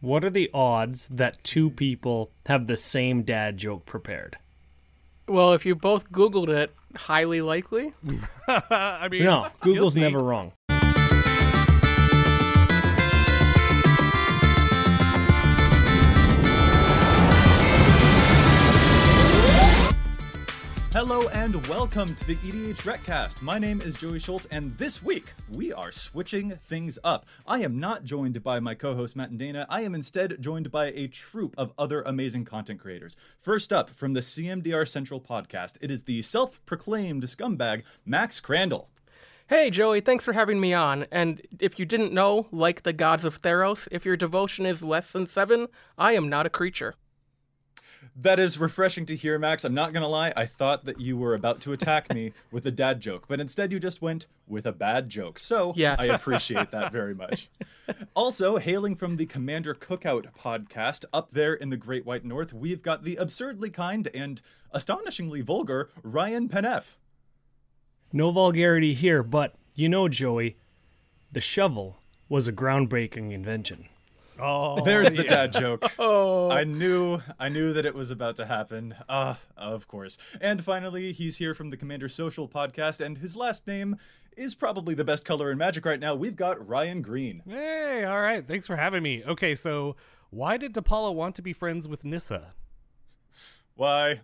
What are the odds that two people have the same dad joke prepared? Well, if you both Googled it, highly likely. I mean, No, Google's guilty. never wrong. Hello and welcome to the EDHRECast. My name is Joey Schultz, and this week we are switching things up. I am not joined by my co host Matt and Dana. I am instead joined by a troupe of other amazing content creators. First up, from the CMDR Central podcast, it is the self proclaimed scumbag Max Crandall. Hey, Joey, thanks for having me on. And if you didn't know, like the gods of Theros, if your devotion is less than seven, I am not a creature. That is refreshing to hear, Max. I'm not gonna lie, I thought that you were about to attack me with a dad joke, but instead you just went with a bad joke. So Yes. I appreciate that very much. also, hailing from the Commander Cookout podcast up there in the Great White North, we've got the absurdly kind and astonishingly vulgar Ryan Peneff. No vulgarity here, but you know, Joey, the shovel was a groundbreaking invention. Oh, There's the yeah. dad joke. I knew I knew that it was about to happen. Ah, of course. And finally, he's here from the Commander Social podcast, and his last name is probably the best color in Magic right now. We've got Ryan Green. Hey, all right. Thanks for having me. Okay, so why did Depala want to be friends with Nissa? Why?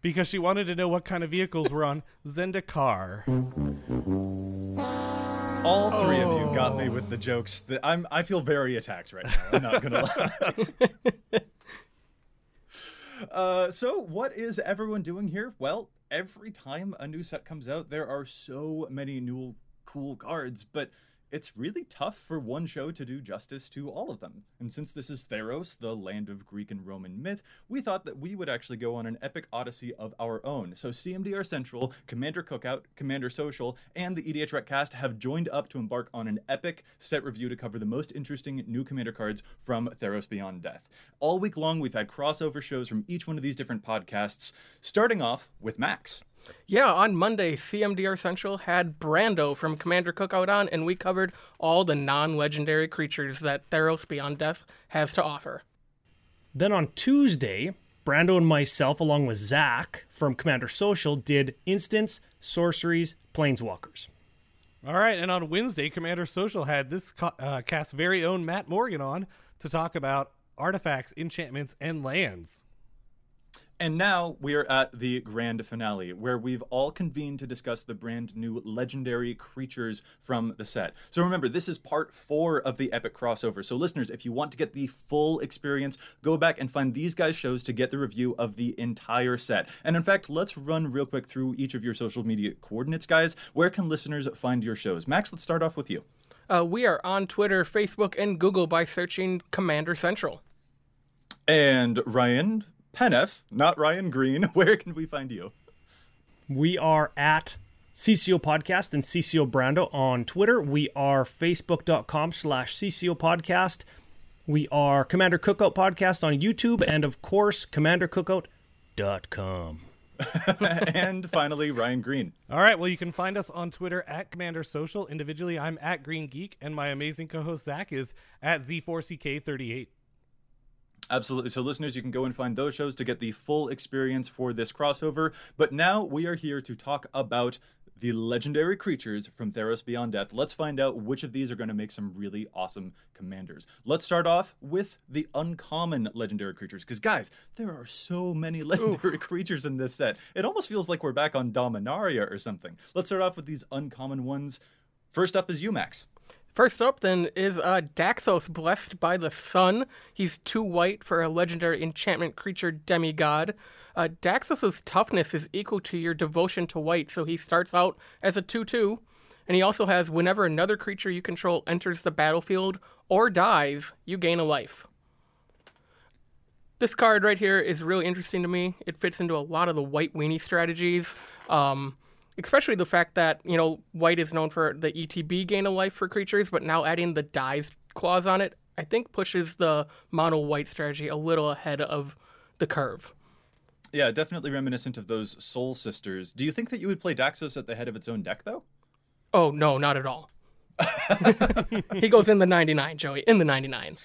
Because she wanted to know what kind of vehicles were on Zendikar. All three of you got me with the jokes. That I'm I feel very attacked right now. I'm not gonna lie. Uh, so what is everyone doing here? Well, every time a new set comes out, there are so many new cool cards, but it's really tough for one show to do justice to all of them. And since this is Theros, the land of Greek and Roman myth, we thought that we would actually go on an epic odyssey of our own. So CMDR Central, Commander Cookout, Commander Social, and the EDHRECast have joined up to embark on an epic set review to cover the most interesting new Commander cards from Theros Beyond Death. All week long, we've had crossover shows from each one of these different podcasts, starting off with Max. Yeah, on Monday, CMDR Central had Brando from Commander Cookout on, and we covered all the non legendary creatures that Theros Beyond Death has to offer. Then on Tuesday, Brando and myself, along with Zach from Commander Social, did instants, sorceries, planeswalkers. All right, and on Wednesday, Commander Social had this ca- uh, cast's very own Matt Morgan on to talk about artifacts, enchantments, and lands. And now we are at the grand finale, where we've all convened to discuss the brand new legendary creatures from the set. So remember, this is part four of the epic crossover. So, listeners, if you want to get the full experience, go back and find these guys' shows to get the review of the entire set. And in fact, let's run real quick through each of your social media coordinates, guys. Where can listeners find your shows? Max, let's start off with you. Uh, we are on Twitter, Facebook, and Google by searching Commander Central. And Ryan Peneff, not Ryan Green, where can we find you? We are at CCO Podcast and CCO Brando on Twitter. We are facebook.com slash CCO Podcast. We are Commander Cookout Podcast on YouTube. And of course, CommanderCookout.com. and finally, Ryan Green. All right, well, you can find us on Twitter at Commander Social. Individually, I'm at Green Geek, and my amazing co host Zach is at Z4CK38. Absolutely. So, listeners, you can go and find those shows to get the full experience for this crossover. But now we are here to talk about the legendary creatures from Theros Beyond Death. Let's find out which of these are going to make some really awesome commanders. Let's start off with the uncommon legendary creatures. Because, guys, there are so many legendary creatures in this set. It almost feels like we're back on Dominaria or something. Let's start off with these uncommon ones. First up is Umax. First up, then, is uh, Daxos, blessed by the sun. He's too white for a legendary enchantment creature demigod. Uh, Daxos' toughness is equal to your devotion to white, so he starts out as a 2 2. And he also has whenever another creature you control enters the battlefield or dies, you gain a life. This card right here is really interesting to me. It fits into a lot of the white weenie strategies, um, especially the fact that you know white is known for the ETB gain of life for creatures, but now adding the dies clause on it, I think pushes the mono white strategy a little ahead of the curve. Yeah, definitely reminiscent of those Soul Sisters. Do you think that you would play Daxos at the head of its own deck, though? Oh no, not at all. he goes in the 99, Joey, in the 99.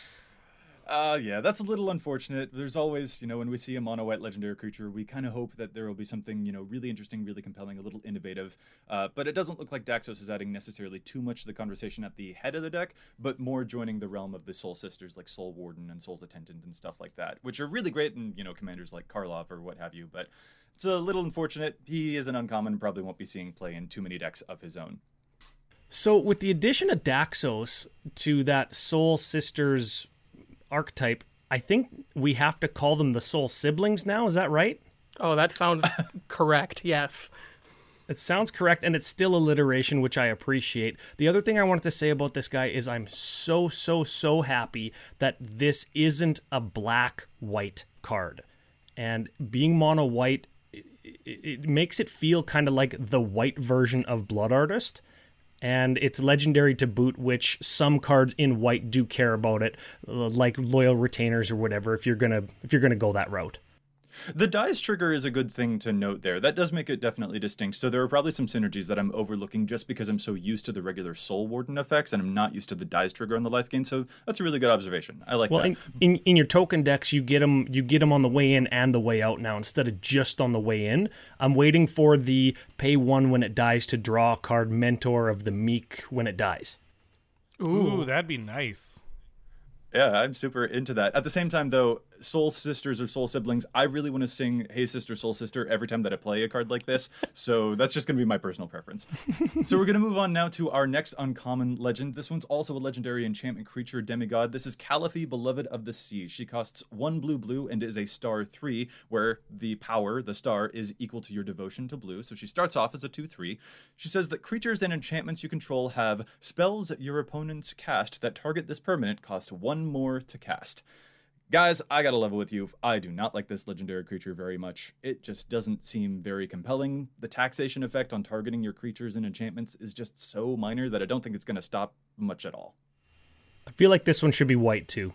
Uh, yeah, that's a little unfortunate. There's always, you know, when we see a mono white legendary creature, we kind of hope that there will be something, you know, really interesting, really compelling, a little innovative. Uh, but it doesn't look like Daxos is adding necessarily too much to the conversation at the head of the deck, but more joining the realm of the Soul Sisters like Soul Warden and Soul's Attendant and stuff like that, which are really great in, you know, commanders like Karlov or what have you. But it's a little unfortunate. He is an uncommon and probably won't be seeing play in too many decks of his own. So, with the addition of Daxos to that Soul Sisters archetype, I think we have to call them the Soul Siblings now. Is that right? Oh, that sounds correct. Yes. It sounds correct, and it's still alliteration, which I appreciate. The other thing I wanted to say about this guy is I'm so, so, so happy that this isn't a black white card. And being mono white, it, it makes it feel kind of like the white version of Blood Artist and it's legendary to boot which some cards in white do care about it like loyal retainers or whatever if you're gonna if you're gonna go that route the dies trigger is a good thing to note there. That does make it definitely distinct. So there are probably some synergies that I'm overlooking just because I'm so used to the regular Soul Warden effects and I'm not used to the dies trigger on the life gain. So that's a really good observation. I like well, that. In, in, in your token decks, you get them you get them on the way in and the way out now instead of just on the way in. I'm waiting for the pay one when it dies to draw a card Mentor of the Meek when it dies. Ooh, Ooh that'd be nice. Yeah, I'm super into that. At the same time, though, soul sisters or soul siblings, I really want to sing Hey Sister, Soul Sister every time that I play a card like this. So that's just going to be my personal preference. so we're going to move on now to our next uncommon legend. This one's also a legendary enchantment creature demigod. This is Callaphe, Beloved of the Sea. She costs one blue blue and is a star three, where the power, the star, is equal to your devotion to blue. So she starts off as a 2 3. She says that creatures and enchantments you control have spells your opponents cast that target this permanent cost one more to cast. Guys, I gotta level with you. I do not like this legendary creature very much. It just doesn't seem very compelling. The taxation effect on targeting your creatures and enchantments is just so minor that I don't think it's gonna stop much at all. I feel like this one should be white too.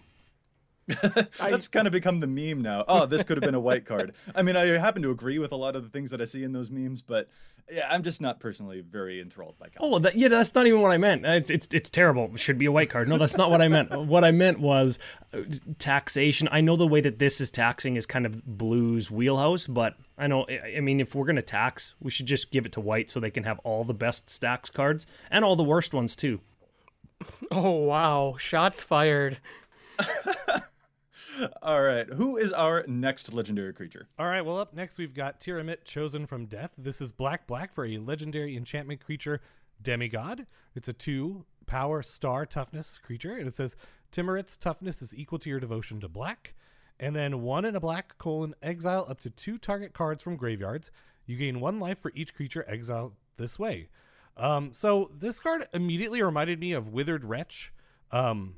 That's kind of become the meme now. Oh, this could have been a white card. I mean, I happen to agree with a lot of the things that I see in those memes, but yeah, I'm just not personally very enthralled by. Oh, that, yeah, that's not even what I meant. It's, it's it's terrible. It should be a white card. No, that's not what I meant. what I meant was uh, taxation. I know the way that this is taxing is kind of blues wheelhouse, but I know. I mean, if we're gonna tax, we should just give it to white so they can have all the best stacks cards and all the worst ones too. Oh wow! Shots fired. All right. Who is our next legendary creature? All right. Well, up next we've got Tymaret, chosen from death. This is black black for a legendary enchantment creature, demigod. It's a two power star toughness creature, and it says Tymaret's toughness is equal to your devotion to black. And then one in a black colon exile up to two target cards from graveyards. You gain one life for each creature exiled this way. Um, so this card immediately reminded me of Withered Wretch. Um,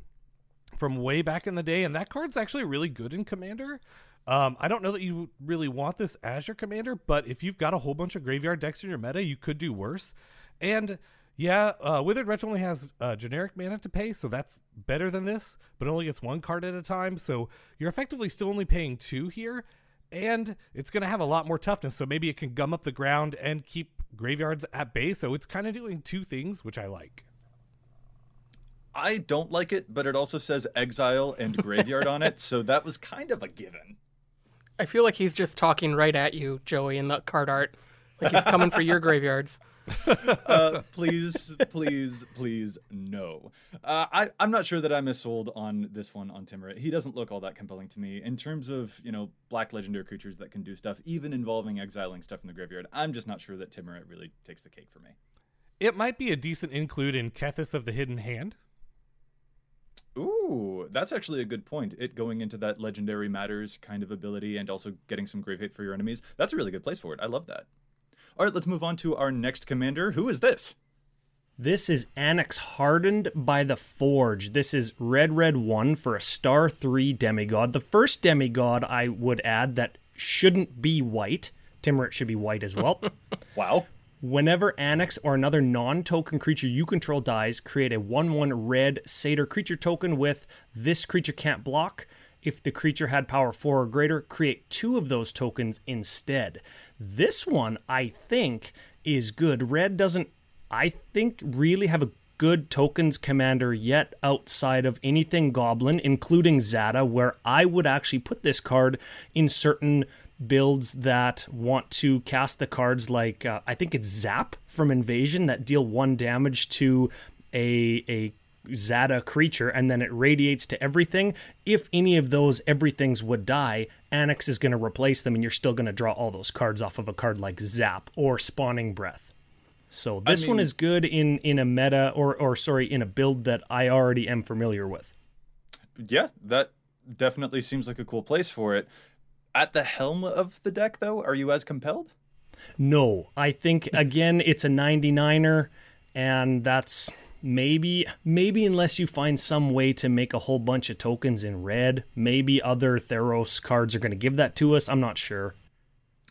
from way back in the day, and that card's actually really good in Commander. Um, I don't know that you really want this as your commander, but if you've got a whole bunch of graveyard decks in your meta, you could do worse. And yeah, uh, Withered Wretch only has uh, generic mana to pay, so that's better than this, but only gets one card at a time. So you're effectively still only paying two here, and it's going to have a lot more toughness. So maybe it can gum up the ground and keep graveyards at bay. So it's kind of doing two things, which I like. I don't like it, but it also says exile and graveyard on it, so that was kind of a given. I feel like he's just talking right at you, Joey, in the card art. Like he's coming for your graveyards. uh, please, please, please, no. Uh, I, I'm not sure that I'm as sold on this one on Tymaret. He doesn't look all that compelling to me. In terms of, you know, black legendary creatures that can do stuff, even involving exiling stuff in the graveyard, I'm just not sure that Tymaret really takes the cake for me. It might be a decent include in Kethis of the Hidden Hand. Ooh, that's actually a good point. It going into that legendary matters kind of ability and also getting some grave hate for your enemies. That's a really good place for it. I love that. All right, let's move on to our next commander. Who is this? This is Anax Hardened by the Forge. This is red, red one for a star three demigod. The first demigod, I would add, that shouldn't be white. Tymaret should be white as well. Wow. Whenever Anax or another non token creature you control dies, create a 1 1 red Satyr creature token with this creature can't block. If the creature had power 4 or greater, create two of those tokens instead. This one, I think, is good. Red doesn't, I think, really have a good tokens commander yet outside of anything Goblin, including Zada, where I would actually put this card in certain builds that want to cast the cards like uh, I think it's Zap from Invasion that deal one damage to a a Zada creature and then it radiates to everything. If any of those everythings would die, Anax is going to replace them and you're still going to draw all those cards off of a card like Zap or Spawning Breath. So this I one is good in in a meta or or sorry, in a build that I already am familiar with. Yeah, that definitely seems like a cool place for it. At the helm of the deck, though, are you as compelled? No, I think again it's a 99er and that's maybe maybe unless you find some way to make a whole bunch of tokens in red, maybe other Theros cards are going to give that to us. I'm not sure.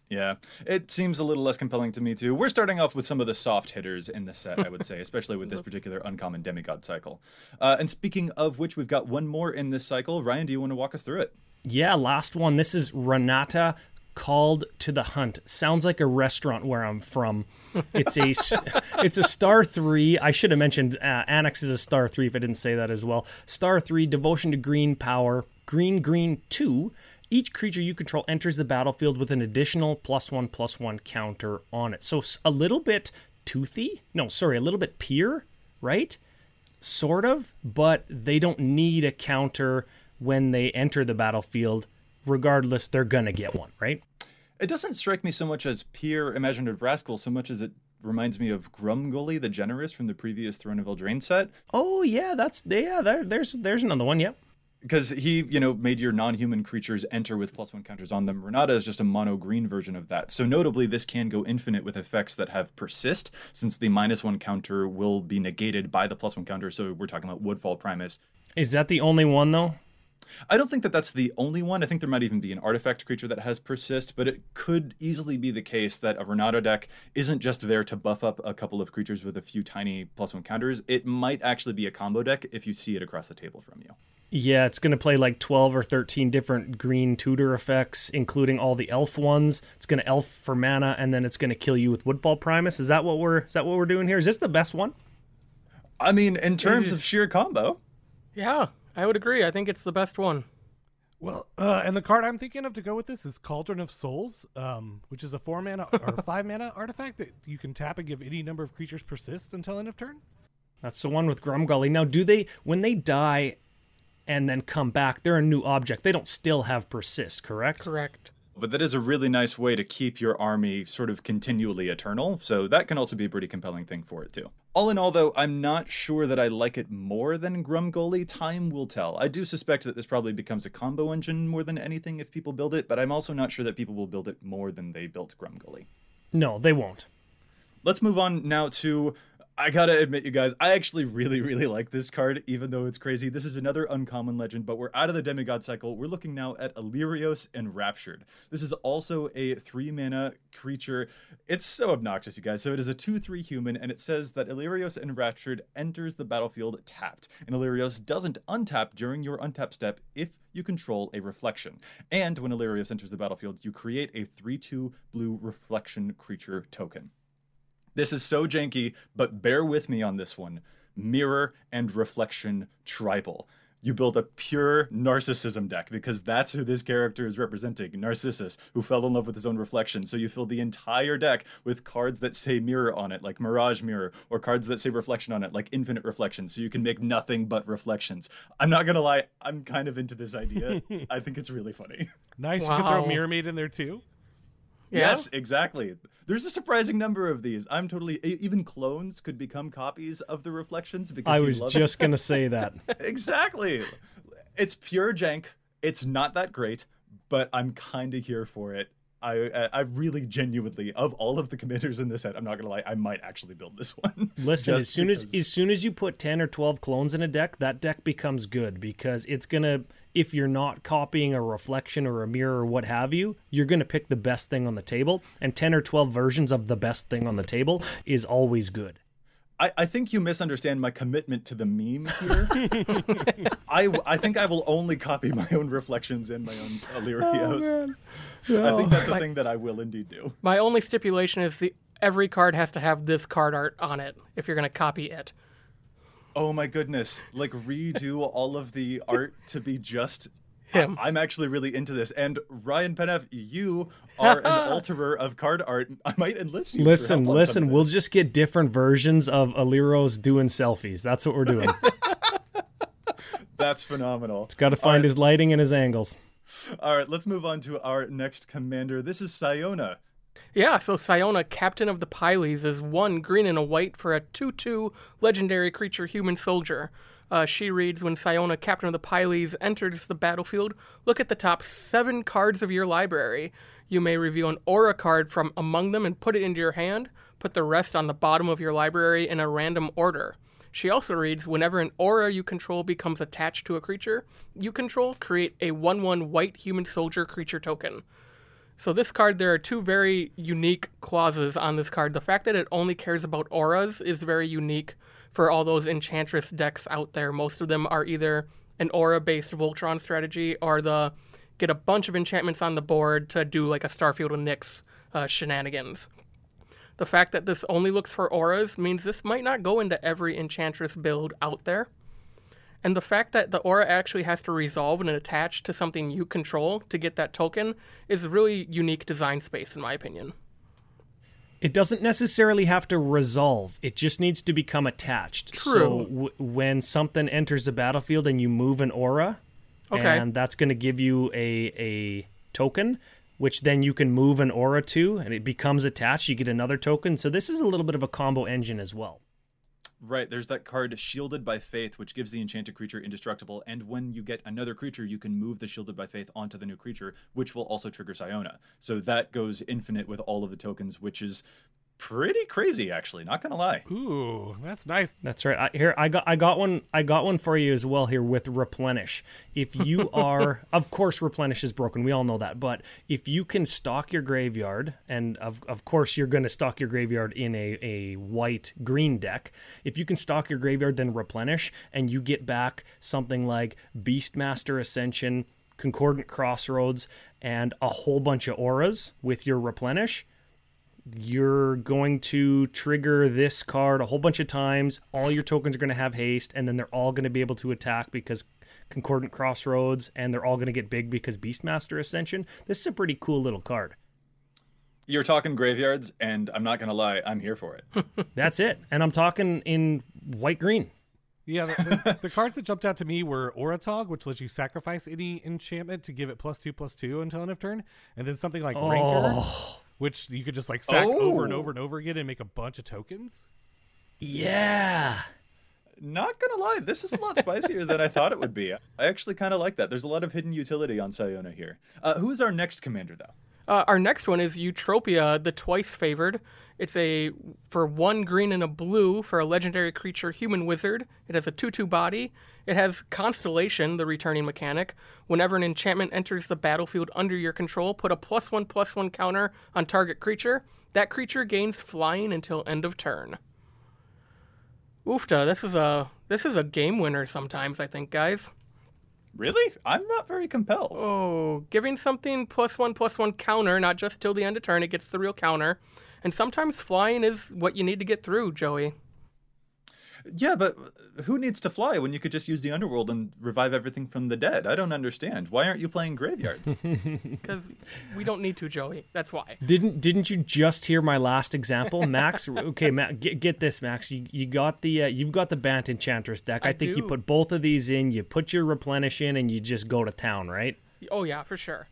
Yeah, it seems a little less compelling to me too. We're starting off with some of the soft hitters in the set, I would say, especially with this particular uncommon demigod cycle. Uh, and speaking of which, we've got one more in this cycle. Ryan, do you want to walk us through it? Yeah, last one. This is Renata called to the hunt. Sounds like a restaurant where I'm from. It's a it's a star 3. I should have mentioned uh, Anax is a star 3 if I didn't say that as well. Star 3 devotion to green power, green green 2. Each creature you control enters the battlefield with an additional plus 1 plus 1 counter on it. So a little bit toothy? No, sorry, a little bit Pir, right? sort of, but they don't need a counter when they enter the battlefield. Regardless, they're gonna get one, right? It doesn't strike me so much as Pir imaginative rascal, so much as it reminds me of Grumgully the Generous from the previous Throne of Eldraine set. Oh yeah, that's yeah. There, there's there's another one. Yep. because he you know made your non-human creatures enter with plus one counters on them renata is just a mono green version of that so notably this can go infinite with effects that have persist since the minus one counter will be negated by the plus one counter so we're talking about woodfall primus Is that the only one though? I don't think that that's the only one. I think there might even be an artifact creature that has persist, but it could easily be the case that a Renata deck isn't just there to buff up a couple of creatures with a few tiny plus one counters. It might actually be a combo deck if you see it across the table from you. Yeah, it's gonna play like twelve or thirteen different green tutor effects, including all the elf ones. It's gonna elf for mana, and then it's gonna kill you with Woodfall Primus. Is that what we're is that what we're doing here? Is this the best one? I mean, in terms is- of sheer combo, Yeah, I would agree. I think it's the best one. Well, uh, and the card I'm thinking of to go with this is Cauldron of Souls, um, which is a four mana or five mana artifact that you can tap and give any number of creatures persist until end of turn. That's the one with Grumgully. Now, do they when they die and then come back, they're a new object. They don't still have persist, correct? Correct. But that is a really nice way to keep your army sort of continually eternal. So that can also be a pretty compelling thing for it too. All in all, though, I'm not sure that I like it more than Grumgully. Time will tell. I do suspect that this probably becomes a combo engine more than anything if people build it, but I'm also not sure that people will build it more than they built Grumgully. No, they won't. Let's move on now to. I gotta admit, you guys, I actually really, really like this card, even though it's crazy. This is another uncommon legend, but we're out of the demigod cycle. We're looking now at Alirios Enraptured. This is also a three mana creature. It's so obnoxious, you guys. So it is a 2 3 human, and it says that Alirios Enraptured enters the battlefield tapped, and Alirios doesn't untap during your untap step if you control a reflection. And when Alirios enters the battlefield, you create a 3 2 blue reflection creature token. This is so janky, but bear with me on this one. Mirror and reflection tribal. You build a pure narcissism deck because that's who this character is representing Narcissus, who fell in love with his own reflection. So you fill the entire deck with cards that say mirror on it, like Mirage Mirror, or cards that say reflection on it, like Infinite Reflection. So you can make nothing but reflections. I'm not going to lie, I'm kind of into this idea. I think it's really funny. Nice. You can throw Wow. Mirrormade in there too. Yeah? Yes, exactly. There's a surprising number of these. I'm totally even clones could become copies of the reflections because I was just gonna say that. exactly. It's pure jank. It's not that great, but I'm kind of here for it. I I I really genuinely of all of the commanders in this set, I'm not gonna lie, I might actually build this one. Listen, as soon as as soon as you put 10 or 12 clones in a deck, that deck becomes good because it's to if you're not copying a reflection or a mirror or what have you, you're to pick the best thing on the table and 10 or 12 versions of the best thing on the table is always good. I, I think you misunderstand my commitment to the meme here. I, I think I will only copy my own reflections and my own uh, Alirios. Oh, I think that's a thing that I will indeed do. My only stipulation is the every card has to have this card art on it if you're going to copy it. Oh my goodness. Like redo all of the art to be just Him. I, am actually really into this. And Ryan Penev, you are an alterer of card art. I might enlist you. for Listen, help listen, we'll just get different versions of Alirios doing selfies. That's what we're doing. That's phenomenal. He's Got to find his lighting and his angles. All right, let's move on to our next commander. This is Siona. Yeah, so Siona, Captain of the Pyleas, is one green and a white for a 2 2 legendary creature human soldier. Uh, she reads When Siona, Captain of the Pyleas, enters the battlefield, look at the top seven cards of your library. You may reveal an aura card from among them and put it into your hand. Put the rest on the bottom of your library in a random order. She also reads Whenever an aura you control becomes attached to a creature you control, create a 1 1 white human soldier creature token. So this card, there are two very unique clauses on this card. The fact that it only cares about auras is very unique for all those enchantress decks out there. Most of them are either an aura-based Voltron strategy or the get a bunch of enchantments on the board to do like a Starfield and Nyx uh, shenanigans. The fact that this only looks for auras means this might not go into every enchantress build out there. And the fact that the aura actually has to resolve and attach to something you control to get that token is really unique design space, in my opinion. It doesn't necessarily have to resolve. It just needs to become attached. So True. w- when something enters the battlefield and you move an aura, Okay. and that's going to give you a a token, which then you can move an aura to, and it becomes attached. You get another token. So this is a little bit of a combo engine as well. Right, there's that card Shielded by Faith, which gives the enchanted creature indestructible, and when you get another creature, you can move the Shielded by Faith onto the new creature, which will also trigger Siona. So that goes infinite with all of the tokens, which is pretty crazy, actually. Not gonna lie. Ooh, that's nice. That's right. I, here I got I got one I got one for you as well here with replenish. If you are of course replenish is broken. We all know that. But if you can stock your graveyard and of of course you're going to stock your graveyard in a a white green deck. If you can stock your graveyard then replenish and you get back something like Beastmaster Ascension, Concordant Crossroads and a whole bunch of auras with your replenish, you're going to trigger this card a whole bunch of times. All your tokens are going to have haste, and then they're all going to be able to attack because Concordant Crossroads, and they're all going to get big because Beastmaster Ascension. This is a pretty cool little card. You're talking graveyards, and I'm not gonna lie, I'm here for it. That's it. And I'm talking in white green. Yeah, the, the, the cards that jumped out to me were Auratog, which lets you sacrifice any enchantment to give it plus two plus two until end of turn, and then something like Rancor, oh. Which you could just like sack over and Oh. over and over again and make a bunch of tokens. Yeah. Not gonna lie, this is a lot spicier than I thought it would be. I actually kind of like that. There's a lot of hidden utility on Siona here. Uh, who is our next commander, though? Uh, our next one is Eutropia, the twice favored. It's a for one green and a blue for a legendary creature human wizard. It has a 2 2 body. It has Constellation, the returning mechanic. Whenever an enchantment enters the battlefield under your control, put a plus one plus one counter on target creature. That creature gains flying until end of turn. Oofta, this is a this is a game winner sometimes, I think, guys. Really? I'm not very compelled. Oh, giving something plus one plus one counter, not just till the end of turn, it gets the real counter. And sometimes flying is what you need to get through, Joey. Yeah, but who needs to fly when you could just use the underworld and revive everything from the dead? I don't understand. Why aren't you playing graveyards? Because we don't need to, Joey. That's why. Didn't didn't you just hear my last example, Max? okay, Max, get, get this, Max. You, you got the uh, you've got the Bant Enchantress deck. I, I think you put both of these in. You put your replenish in, and you just go to town, right? Oh, yeah, for sure.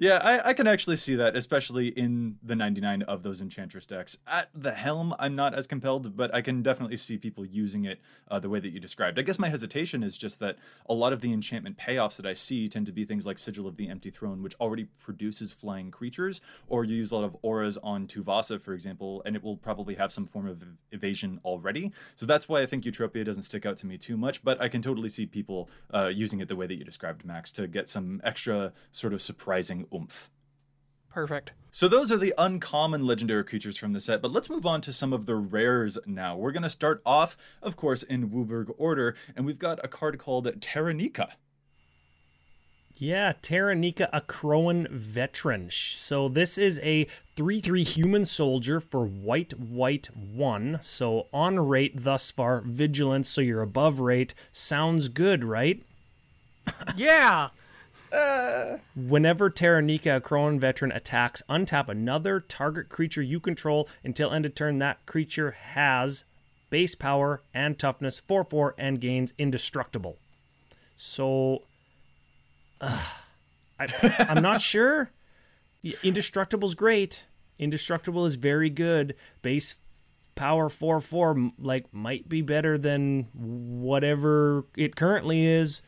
Yeah. I, I can actually see that, especially in the 99 of those Enchantress decks. At the helm, I'm not as compelled, but I can definitely see people using it uh, the way that you described. I guess my hesitation is just that a lot of the enchantment payoffs that I see tend to be things like Sigil of the Empty Throne, which already produces flying creatures, or you use a lot of auras on Tuvasa, for example, and it will probably have some form of evasion already. So that's why I think Eutropia doesn't stick out to me too much, but I can totally see people uh, using it the way that you described, Max, to get some extra sort of surprising oomph. Perfect. So those are the uncommon legendary creatures from the set, but let's move on to some of the rares now. We're going to start off, of course, in WUBRG order, and we've got a card called Taranika. Yeah, Taranika, Akroan veteran. So this is a 3-3 human soldier for white, white, 1. So on rate thus far, vigilance, so you're above rate. Sounds good, right? Yeah. Whenever Taranika, Akroan veteran, attacks, untap another target creature you control until end of turn. That creature has base power and toughness 4 4 and gains indestructible. So, uh, I, I'm not sure. Y- Indestructible's great. Indestructible is very good. Base power 4 4 like might be better than whatever it currently is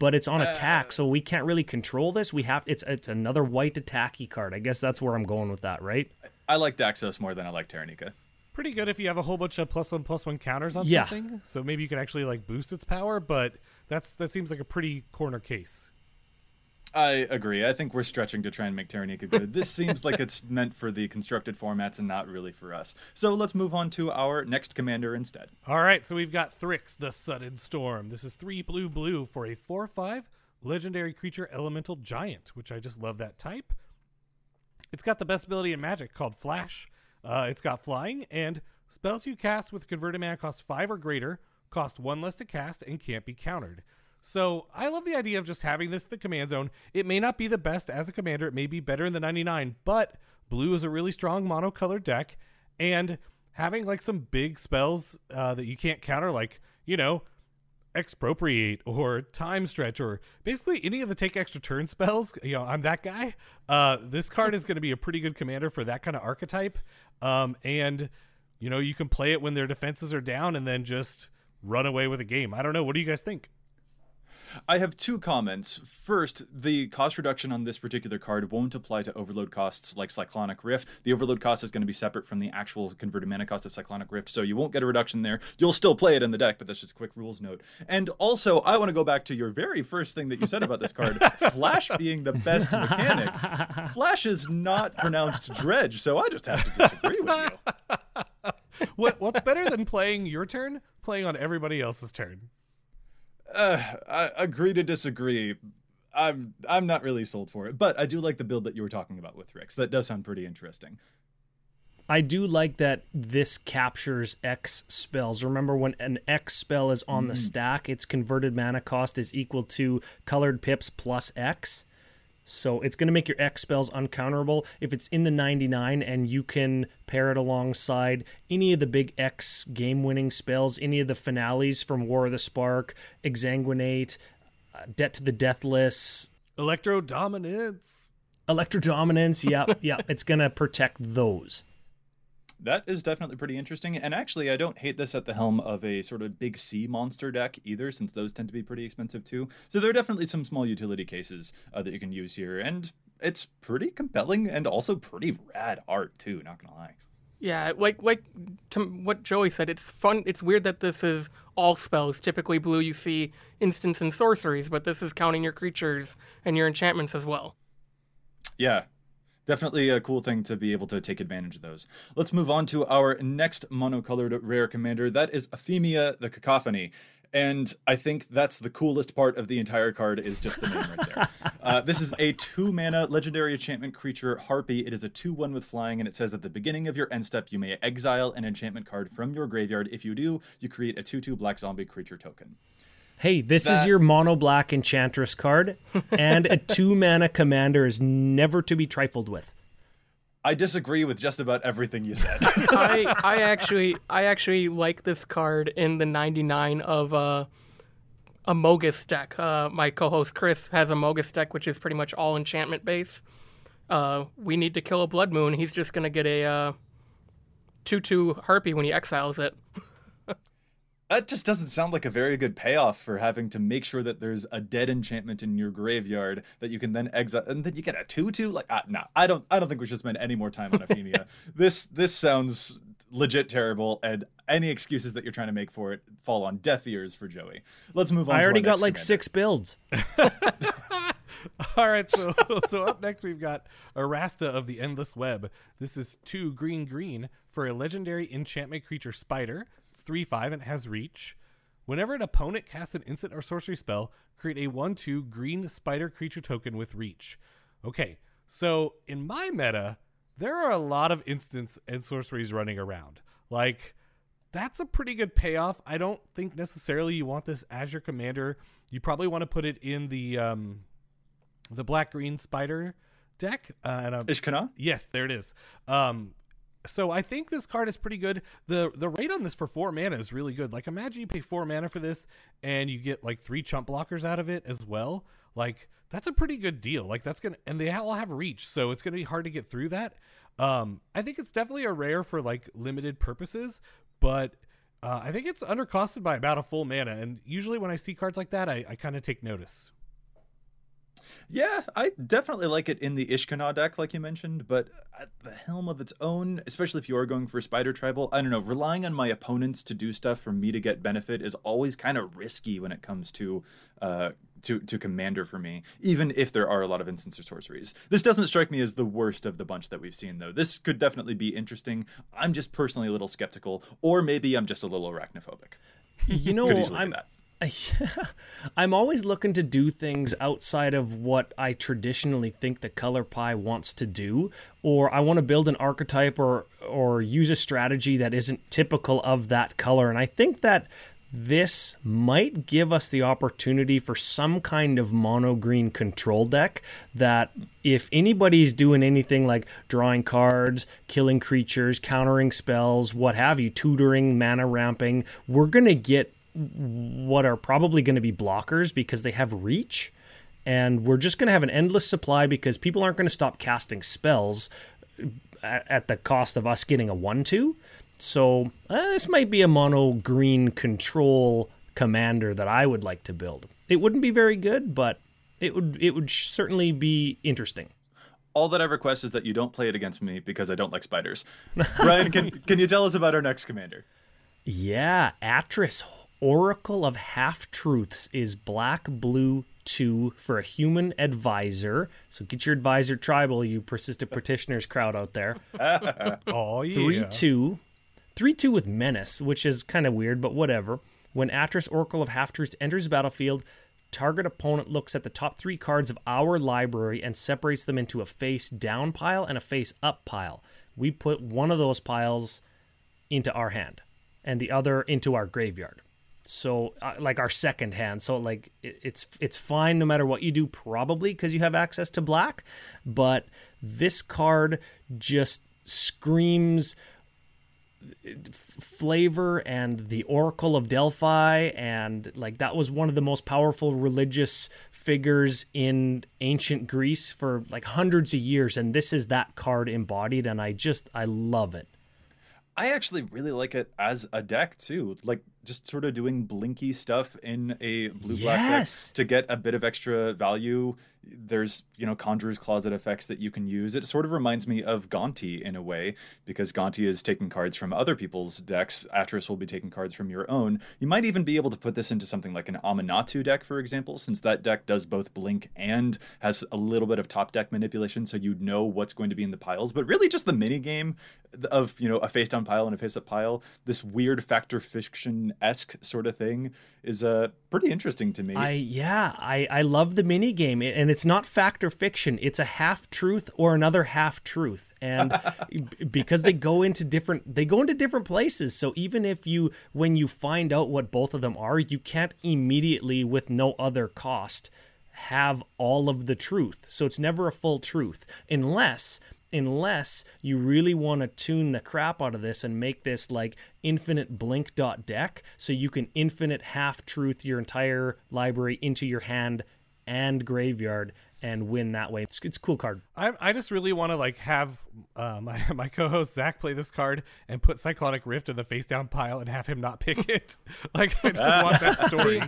but it's on attack, uh. so we can't really control this. We have it's it's another white attacky card. I guess that's where I'm going with that, right? I like Daxos more than I like Taranika. Pretty good if you have a whole bunch of plus one plus one counters on Yeah. something. So maybe you can actually like boost its power, but that's that seems like a pretty corner case. I agree. I think we're stretching to try and make Taranika good. This seems like it's meant for the constructed formats and not really for us. So let's move on to our next commander instead. All right, so we've got Thryx, the Sudden Storm. This is three blue blue for a 4 5 legendary creature elemental giant, which I just love that type. It's got the best ability in magic called Flash. Uh, it's got flying, and spells you cast with converted mana cost 5 or greater, cost 1 less to cast, and can't be countered. So I love the idea of just having this the command zone. It may not be the best as a commander, it may be better in the 99, but blue is a really strong monocolored deck, and having like some big spells uh, that you can't counter, like, you know, expropriate or time stretch or basically any of the take extra turn spells you know i'm that guy uh this card is going to be a pretty good commander for that kind of archetype. Um and you know you can play it when their defenses are down and then just run away with a game. I don't know. What do you guys think I have two comments. First, the cost reduction on this particular card won't apply to overload costs like Cyclonic Rift. The overload cost is going to be separate from the actual converted mana cost of Cyclonic Rift, so you won't get a reduction there. You'll still play it in the deck, but that's just a quick rules note. And also, I want to go back to your very first thing that you said about this card Flash being the best mechanic. Flash is not pronounced dredge, so I just have to disagree with you. what what's better than playing your turn playing on everybody else's turn Uh, I agree to disagree. I'm I'm not really sold for it, but I do like the build that you were talking about with Rix. That does sound pretty interesting. I do like that this captures X spells. Remember when an X spell is on the stack, its converted mana cost is equal to colored pips plus X. So it's going to make your X spells uncounterable if it's in the 99 and you can pair it alongside any of the big X game winning spells, any of the finales from War of the Spark, Exsanguinate, uh, Debt to the Deathless, electro dominance Electro Dominance. Yeah, yeah, it's going to protect those. That is definitely pretty interesting. And actually, I don't hate this at the helm of a sort of big sea monster deck either, since those tend to be pretty expensive too. So there are definitely some small utility cases uh, that you can use here. And it's pretty compelling and also pretty rad art too, not gonna lie. Yeah, like like to what Joey said, it's fun. It's weird that this is all spells. Typically, blue you see instants and sorceries, but this is counting your creatures and your enchantments as well. Yeah, definitely a cool thing to be able to take advantage of those. Let's move on to our next monocolored rare commander. That is Aphemia the Cacophony. And I think that's the coolest part of the entire card is just the name right there. Uh, this is a two mana legendary enchantment creature, Harpy. It is a 2 1 with flying, and it says at the beginning of your end step, you may exile an enchantment card from your graveyard. If you do, you create a 2 2 black zombie creature token. Hey, this is your mono black enchantress card, and a two mana commander is never to be trifled with. I disagree with just about everything you said. I I actually I actually like this card in the 99 of uh a Mogis deck. Uh, my co-host Chris has a Mogis deck, which is pretty much all enchantment base. Uh, we need to kill a Blood Moon. He's just gonna get a uh, two-two Harpy when he exiles it. That just doesn't sound like a very good payoff for having to make sure that there's a dead enchantment in your graveyard that you can then exile, and then you get a two-two. Like, uh, no, I don't. I don't think we should spend any more time on Aphemia. this this sounds legit terrible, and any excuses that you're trying to make for it fall on deaf ears for Joey. Let's move on. I to already our got next like commander. six builds. All right, so so up next we've got Arasta of the Endless Web. This is two green green for a legendary enchantment creature spider. It's three five and it has reach. Whenever an opponent casts an instant or sorcery spell, create a one two green spider creature token with reach. Okay, so in my meta, there are a lot of instants and sorceries running around. Like that's a pretty good payoff. I don't think necessarily you want this as your commander. You probably want to put it in the um, the black green spider deck. Uh, and Ishkana? yes, there it is. Um, so I think this card is pretty good. the The rate on this for four mana is really good. Like imagine you pay four mana for this and you get like three chump blockers out of it as well. Like that's a pretty good deal. Like that's gonna and they all have reach, so it's gonna be hard to get through that. Um, I think it's definitely a rare for like limited purposes, but uh, I think it's undercosted by about a full mana. And usually when I see cards like that, I, I kind of take notice. Yeah, I definitely like it in the Ishkana deck, like you mentioned, but at the helm of its own, especially if you are going for Spider Tribal, I don't know, relying on my opponents to do stuff for me to get benefit is always kind of risky when it comes to uh to, to commander for me, even if there are a lot of instants or sorceries. This doesn't strike me as the worst of the bunch that we've seen, though. This could definitely be interesting. I'm just personally a little skeptical, or maybe I'm just a little arachnophobic. You know, I'm. I'm always looking to do things outside of what I traditionally think the color pie wants to do, or I want to build an archetype or or use a strategy that isn't typical of that color. And I think that this might give us the opportunity for some kind of mono green control deck that if anybody's doing anything like drawing cards, killing creatures, countering spells, what have you, tutoring, mana ramping, we're going to get what are probably going to be blockers because they have reach and we're just going to have an endless supply because people aren't going to stop casting spells at, at the cost of us getting a 1-2 so uh, this might be a mono green control commander that I would like to build. It wouldn't be very good, but it would it would certainly be interesting. All that I request is that you don't play it against me because I don't like spiders. Ryan, can, can you tell us about our next commander? Yeah, Atris Oracle of Half Truths is black blue 2 for a human advisor. So get your advisor tribal, you persistent petitioners crowd out there. Oh yeah. 3 2. 3 2 with Menace, which is kind of weird, but whatever. When Atris Oracle of Half Truths enters the battlefield, target opponent looks at the top three cards of our library and separates them into a face down pile and a face up pile. We put one of those piles into our hand and the other into our graveyard. So, uh, like our second hand. So, like it, it's it's fine no matter what you do, probably because you have access to black. But this card just screams flavor and the Oracle of Delphi, and like that was one of the most powerful religious figures in ancient Greece for like hundreds of years, and this is that card embodied, and I just I love it. I actually really like it as a deck too. Like just sort of doing blinky stuff in a blue black Yes. deck to get a bit of extra value. There's, you know, Conjurer's Closet effects that you can use. It sort of reminds me of Gonti in a way, because Gonti is taking cards from other people's decks. Atris will be taking cards from your own. You might even be able to put this into something like an Aminatu deck, for example, since that deck does both blink and has a little bit of top deck manipulation, so you know what's going to be in the piles. But really just the mini game of, you know, a face down pile and a face up pile, this weird Fact or Fiction esque sort of thing is uh pretty interesting to me. I yeah, I I love the mini game, and it's not fact or fiction. It's a half truth or another half truth, and because they go into different they go into different places. So even if you when you find out what both of them are, you can't immediately with no other cost have all of the truth. So it's never a full truth unless unless you really want to tune the crap out of this and make this like infinite blink dot deck so you can infinite half truth your entire library into your hand and graveyard and win that way. It's, it's a cool card. I, I just really want to like have uh, my my co-host Zach play this card and put Cyclonic Rift in the face down pile and have him not pick it. like I just want that story.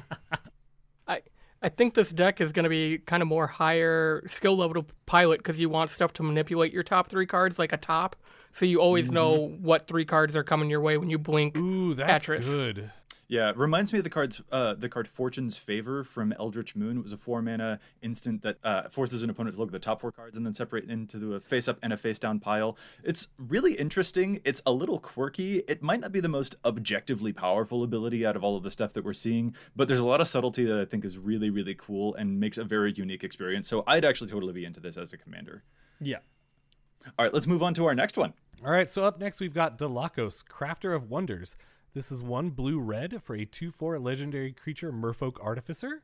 I I think this deck is going to be kind of more higher skill level to pilot because you want stuff to manipulate your top three cards like a top, so you always mm-hmm. know what three cards are coming your way when you blink. Ooh, that's good. Yeah, it reminds me of the cards, uh, the card Fortune's Favor from Eldritch Moon. It was a four mana instant that uh, forces an opponent to look at the top four cards and then separate into a face up and a face down pile. It's really interesting. It's a little quirky. It might not be the most objectively powerful ability out of all of the stuff that we're seeing, but there's a lot of subtlety that I think is really, really cool and makes a very unique experience. So I'd actually totally be into this as a commander. Yeah. All right, let's move on to our next one. All right, so up next we've got Dalakos, Crafter of Wonders. This is one blue red for a 2 4 legendary creature, Merfolk Artificer.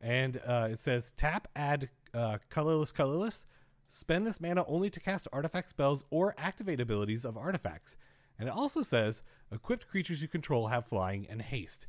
And uh, it says tap, add uh, colorless, colorless. Spend this mana only to cast artifact spells or activate abilities of artifacts. And it also says equipped creatures you control have flying and haste.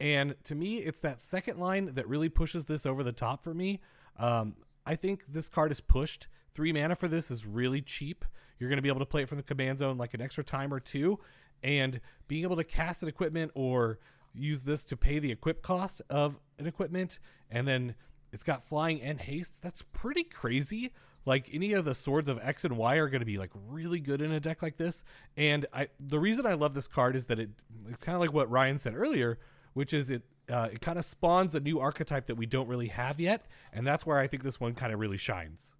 And to me, it's that second line that really pushes this over the top for me. Um, I think this card is pushed. Three mana for this is really cheap. You're going to be able to play it from the command zone like an extra time or two. And being able to cast an equipment or use this to pay the equip cost of an equipment, and then it's got flying and haste, that's pretty crazy. Like any of the swords of X and Y are going to be like really good in a deck like this. And I the reason I love this card is that it it's kind of like what Ryan said earlier, which is it uh, it kind of spawns a new archetype that we don't really have yet, and that's where I think this one kind of really shines.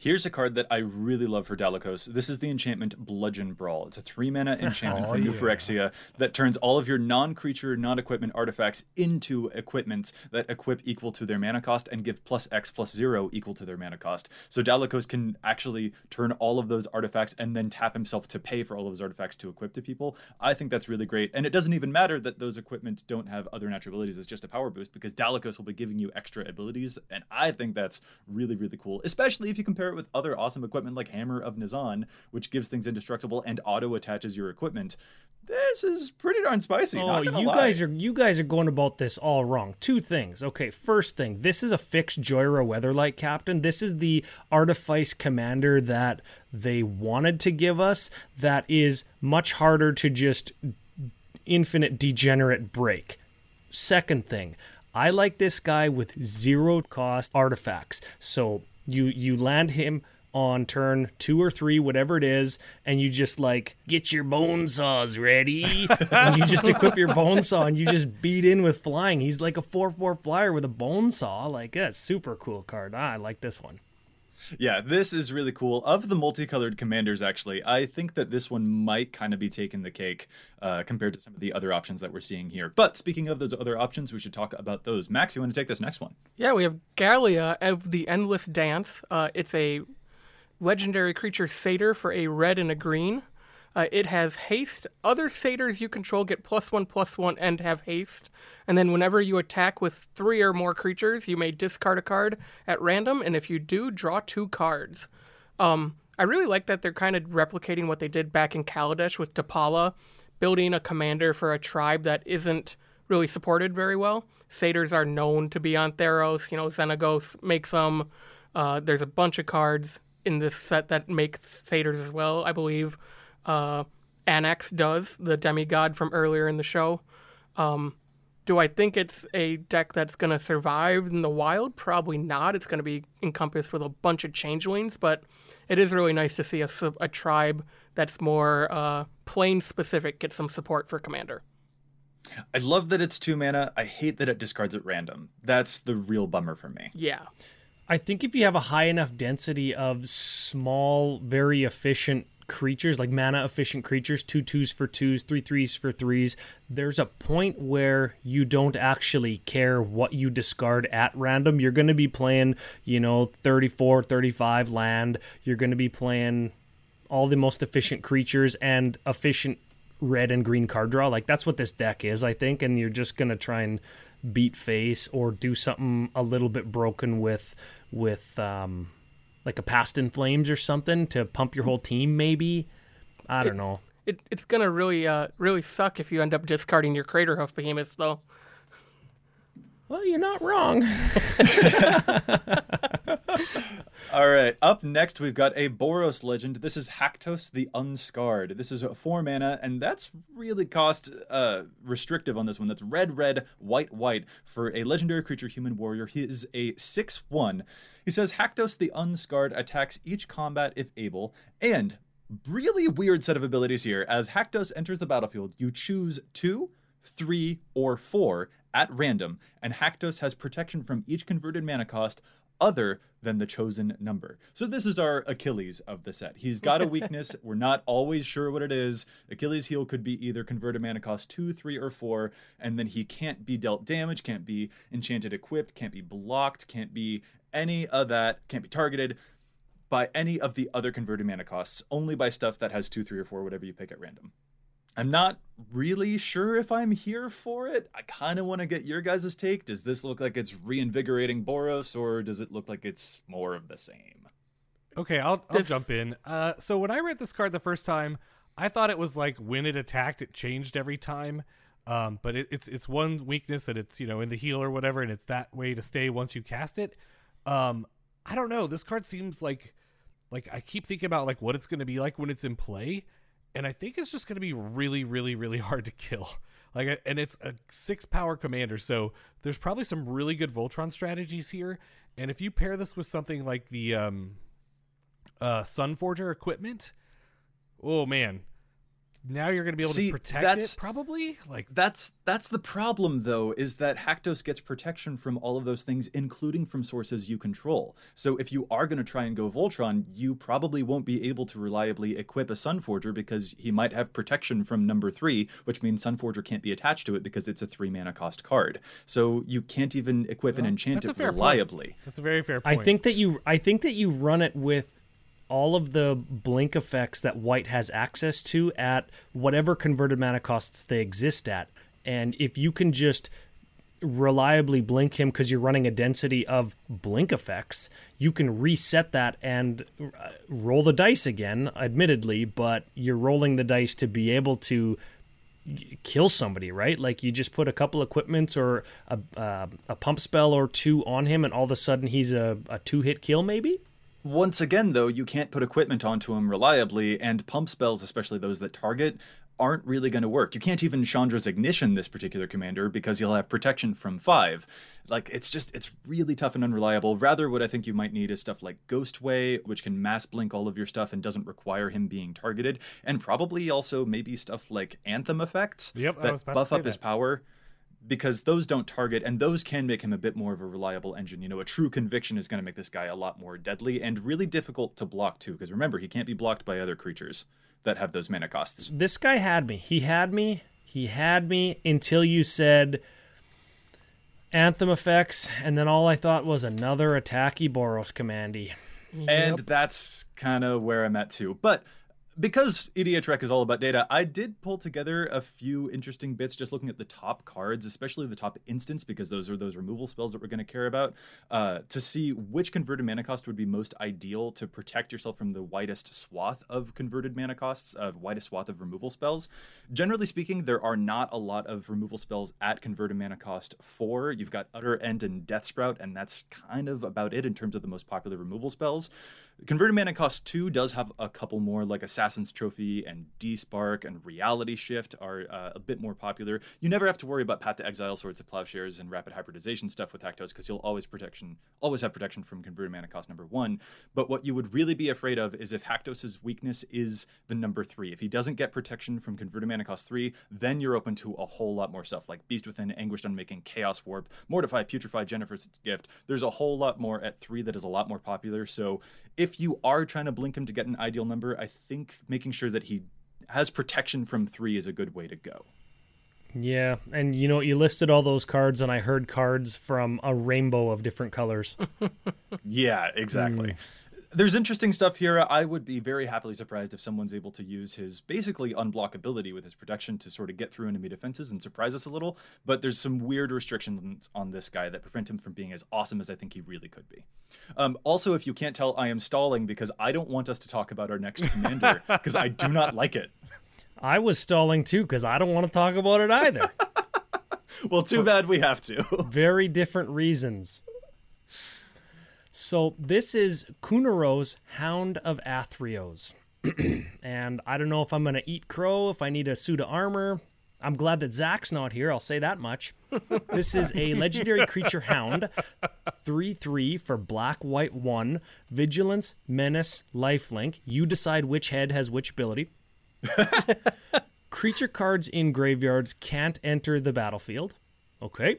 Here's a card that I really love for Dalakos. This is the enchantment Bludgeon Brawl. It's a three mana oh, enchantment Oh, for New yeah. Phyrexia that turns all of your non creature, non equipment artifacts into equipments that equip equal to their mana cost and give plus X plus zero equal to their mana cost. So Dalakos can actually turn all of those artifacts and then tap himself to pay for all of those artifacts to equip to people. I think that's really great. And it doesn't even matter that those equipments don't have other natural abilities. It's just a power boost because Dalakos will be giving you extra abilities. And I think that's really, really cool, especially if you compare it with other awesome equipment like Hammer of Nazahn, which gives things indestructible and auto attaches your equipment. This is pretty darn spicy. Oh, you lie. guys are you guys are going about this all wrong. Two things. Okay, first thing, this is a fixed Jhoira Weatherlight captain. This is the artifice commander that they wanted to give us. That is much harder to just infinite degenerate break. Second thing, I like this guy with zero cost artifacts. So you you land him on turn two or three, whatever it is, and you just like get your bone saws ready. and you just equip your bone saw and you just beat in with flying. He's like a four four flyer with a bone saw. Like that's super cool card. Ah, I like this one. Yeah, this is really cool. Of the multicolored commanders, actually, I think that this one might kind of be taking the cake uh, compared to some of the other options that we're seeing here. But speaking of those other options, we should talk about those. Max, you want to take this next one? Yeah, we have Gallia of the Endless Dance. Uh, it's a legendary creature satyr for a red and a green. Uh, it has haste. Other satyrs you control get plus one, plus one, and have haste. And then whenever you attack with three or more creatures, you may discard a card at random. And if you do, draw two cards. Um, I really like that they're kind of replicating what they did back in Kaladesh with Depala, building a commander for a tribe that isn't really supported very well. Satyrs are known to be on Theros. You know, Xenagos makes them. Uh, there's a bunch of cards in this set that make satyrs as well. I believe uh, Anax does, the demigod from earlier in the show. Um, do I think it's a deck that's going to survive in the wild? Probably not. It's going to be encompassed with a bunch of changelings, but it is really nice to see a, a tribe that's more uh, plane specific get some support for Commander. I love that it's two mana. I hate that it discards at random. That's the real bummer for me. Yeah. I think if you have a high enough density of small, very efficient creatures, like mana efficient creatures, two twos for twos, three threes for threes, there's a point where you don't actually care what you discard at random. You're going to be playing, you know, 34, 35 land. You're going to be playing all the most efficient creatures and efficient red and green card draw. Like that's what this deck is, I think, and you're just going to try and beat face or do something a little bit broken with with um like a past in flames or something to pump your whole team. Maybe I don't know. It, it's gonna really uh, really suck if you end up discarding your Craterhoof Behemoths though. Well, you're not wrong. All right, up next we've got a Boros legend. This is Haktos the Unscarred. This is four mana, and that's really cost uh, restrictive on this one. That's red, red, white, white for a legendary creature human warrior. He is a 6 1. He says Haktos the Unscarred attacks each combat if able, and really weird set of abilities here. As Haktos enters the battlefield, you choose two, three, or four at random, and Haktos has protection from each converted mana cost other than the chosen number. So this is our Achilles of the set. He's got a weakness. We're not always sure what it is. Achilles heel could be either converted mana cost 2, 3 or 4 and then he can't be dealt damage, can't be enchanted equipped, can't be blocked, can't be any of that, can't be targeted by any of the other converted mana costs, only by stuff that has 2, 3 or 4 whatever you pick at random. I'm not really sure if I'm here for it. I kind of want to get your guys' take. Does this look like it's reinvigorating Boros, or does it look like it's more of the same? Okay, I'll, I'll This- jump in. Uh, so when I read this card the first time, I thought it was like when it attacked, it changed every time. Um, but it, it's it's one weakness that it's you know in the heal or whatever, and it's that way to stay once you cast it. Um, I don't know. This card seems like like I keep thinking about like what it's going to be like when it's in play, and I think it's just going to be really, really, really hard to kill. Like, and it's a six power commander, so there's probably some really good Voltron strategies here. And if you pair this with something like the um, uh, Sunforger equipment, oh man, now you're going to be able See, to protect that's- it. Probably like That's that's the problem though, is that Haktos gets protection from all of those things, including from sources you control. So if you are going to try and go Voltron, you probably won't be able to reliably equip a Sunforger because he might have protection from number three, which means Sunforger can't be attached to it because it's a three mana cost card. So you can't even equip and enchant that's a it fair point. reliably. that's a very fair point I think that you I think that you run it with all of the blink effects that white has access to at whatever converted mana costs they exist at. And if you can just reliably blink him because you're running a density of blink effects, you can reset that and uh, roll the dice again, admittedly, but you're rolling the dice to be able to kill somebody, right? Like you just put a couple equipments or a uh, a pump spell or two on him, and all of a sudden he's a, a two hit kill, maybe. Once again, though, you can't put equipment onto him reliably, and pump spells, especially those that target, aren't really going to work. You can't even Chandra's Ignition this particular commander because he'll have protection from five. Like, it's just, it's really tough and unreliable. Rather, what I think you might need is stuff like Ghostway, which can mass blink all of your stuff and doesn't require him being targeted, and probably also maybe stuff like Anthem effects Yep, that was about to buff up his power because those don't target and those can make him a bit more of a reliable engine. You know, a true conviction is going to make this guy a lot more deadly and really difficult to block too because remember, he can't be blocked by other creatures that have those mana costs. This guy had me. He had me. He had me until you said anthem effects, and then all I thought was another attacky Boros commandy. And that's kind of where I'm at too. But because EDHREC is all about data, I did pull together a few interesting bits just looking at the top cards, especially the top instants, because those are those removal spells that we're going to care about, uh, to see which converted mana cost would be most ideal to protect yourself from the widest swath of converted mana costs, uh, widest swath of removal spells. Generally speaking, there are not a lot of removal spells at converted mana cost four. You've got Utter End and Deathsprout, and that's kind of about it in terms of the most popular removal spells. Converted Mana Cost 2 does have a couple more, like Assassin's Trophy and Despark and Reality Shift are uh, a bit more popular. You never have to worry about Path to Exile, Swords of Plowshares, and Rapid Hybridization stuff with Haktos because you'll always protection, always have protection from Converted Mana Cost number 1. But what you would really be afraid of is if Haktos's weakness is the number 3. If he doesn't get protection from Converted Mana Cost 3, then you're open to a whole lot more stuff like Beast Within, Anguished Unmaking, Chaos Warp, Mortify, Putrefy, Generous Gift. There's a whole lot more at 3 that is a lot more popular. So if you are trying to blink him to get an ideal number, I think making sure that he has protection from 3 is a good way to go. Yeah, and you know you listed all those cards, and I heard cards from a rainbow of different colors. Yeah, exactly. Hmm. There's interesting stuff here. I would be very happily surprised if someone's able to use his basically unblockability with his protection to sort of get through enemy defenses and surprise us a little. But there's some weird restrictions on this guy that prevent him from being as awesome as I think he really could be. Um, also, if you can't tell, I am stalling because I don't want us to talk about our next commander because I do not like it. I was stalling too because I don't want to talk about it either. Well, too bad we have to. Very different reasons. So this is Kunoros Hound of Athreos. and I don't know if I'm going to eat crow, if I need a suit of armor. I'm glad that Zach's not here, I'll say that much. this is a legendary creature hound, 3 3 for black, white 1, vigilance, menace, lifelink. You decide which head has which ability. Creature cards in graveyards can't enter the battlefield. Okay.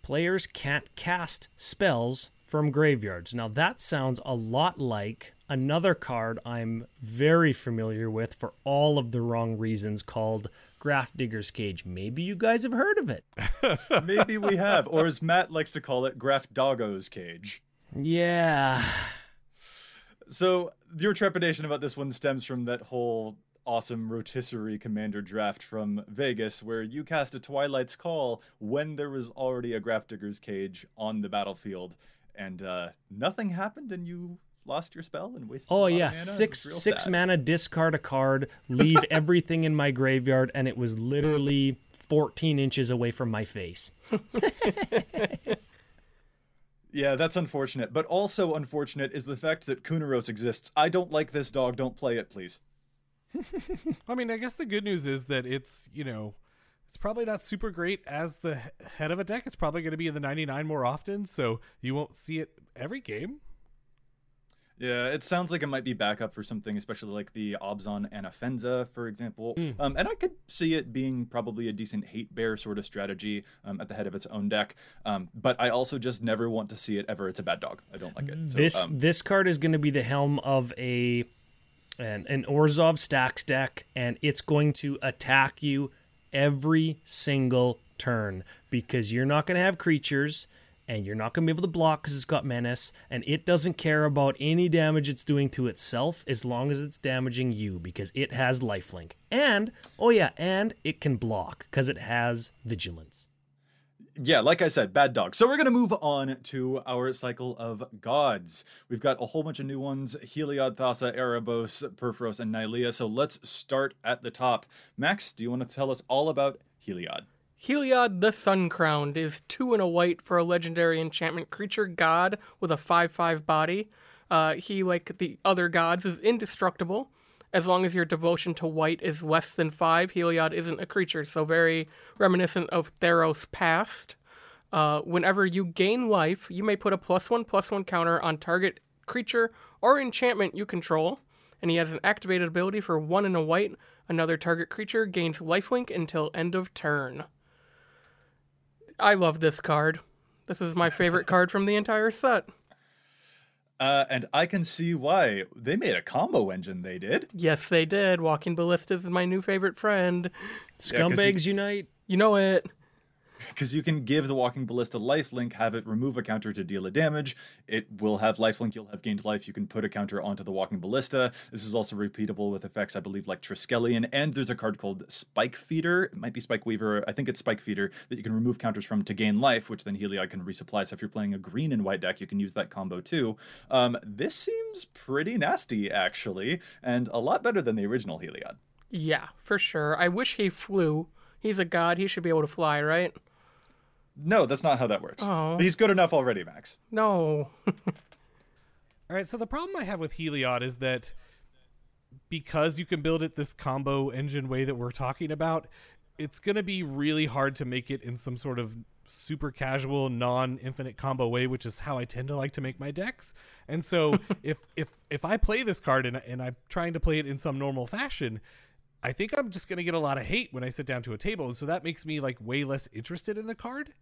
Players can't cast spells from graveyards. Now, that sounds a lot like another card I'm very familiar with for all of the wrong reasons called Grafdigger's Cage. Maybe you guys have heard of it. Maybe we have, or as Matt likes to call it, Graf Doggo's Cage. Yeah. So, your trepidation about this one stems from that whole awesome rotisserie commander draft from Vegas where you cast a Twilight's Call when there was already a Grafdigger's Cage on the battlefield and uh, nothing happened and you lost your spell and wasted Oh a yeah, mana. Six six sad. mana, discard a card, leave everything in my graveyard, and it was literally 14 inches away from my face. Yeah, that's unfortunate. But also unfortunate is the fact that Kunoros exists. I don't like this dog. Don't play it, please. I mean, I guess the good news is that it's, you know, it's probably not super great as the head of a deck. It's probably going to be in the 99 more often, so you won't see it every game. Yeah, it sounds like it might be backup for something, especially like the Abzan Anafenza, for example. Um, and I could see it being probably a decent hate bear sort of strategy um, at the head of its own deck. Um, but I also just never want to see it ever. It's a bad dog. I don't like it. So, this um, this card is going to be the helm of a an, an Orzhov stacks deck, and it's going to attack you every single turn because you're not going to have creatures. And you're not going to be able to block because it's got menace, and it doesn't care about any damage it's doing to itself as long as it's damaging you because it has lifelink. And, oh yeah, and it can block because it has vigilance. Yeah, like I said, bad dog. So we're going to move on to our cycle of gods. We've got a whole bunch of new ones Heliod, Thassa, Erebos, Purphoros, and Nylea. So let's start at the top. Max, do you want to tell us all about Heliod? Heliod the Sun Crowned is two and a white for a legendary enchantment creature god with a 5 5 body. Uh, he, like the other gods, is indestructible. As long as your devotion to white is less than 5, Heliod isn't a creature, so very reminiscent of Theros past. Uh, whenever you gain life, you may put a plus one plus one counter on target creature or enchantment you control, and he has an activated ability for one and a white. Another target creature gains lifelink until end of turn. I love this card. This is my favorite card from the entire set. Uh, and I can see why they made a combo engine. They did. Yes, they did. Walking Ballistas is my new favorite friend. Scumbags unite. You know it. Because you can give the walking ballista lifelink have it remove a counter to deal a damage it will have lifelink you'll have gained life you can put a counter onto the walking ballista this is also repeatable with effects i believe like triskelion and there's a card called spike feeder it might be spike weaver i think it's spike feeder that you can remove counters from to gain life which then heliod can resupply so if you're playing a green and white deck you can use that combo too um, this seems pretty nasty actually and a lot better than the original heliod Yeah, for sure. I wish he flew. He's a god. He should be able to fly, right? No that's not how that works Oh. he's good enough already max No. All right, so the problem I have with Heliod is that because you can build it this combo engine way that we're talking about, it's going to be really hard to make it in some sort of super casual non-infinite combo way, which is how I tend to like to make my decks. And so if if if I play this card and and I'm trying to play it in some normal fashion, I think I'm just going to get a lot of hate when I sit down to a table, and so that makes me like way less interested in the card.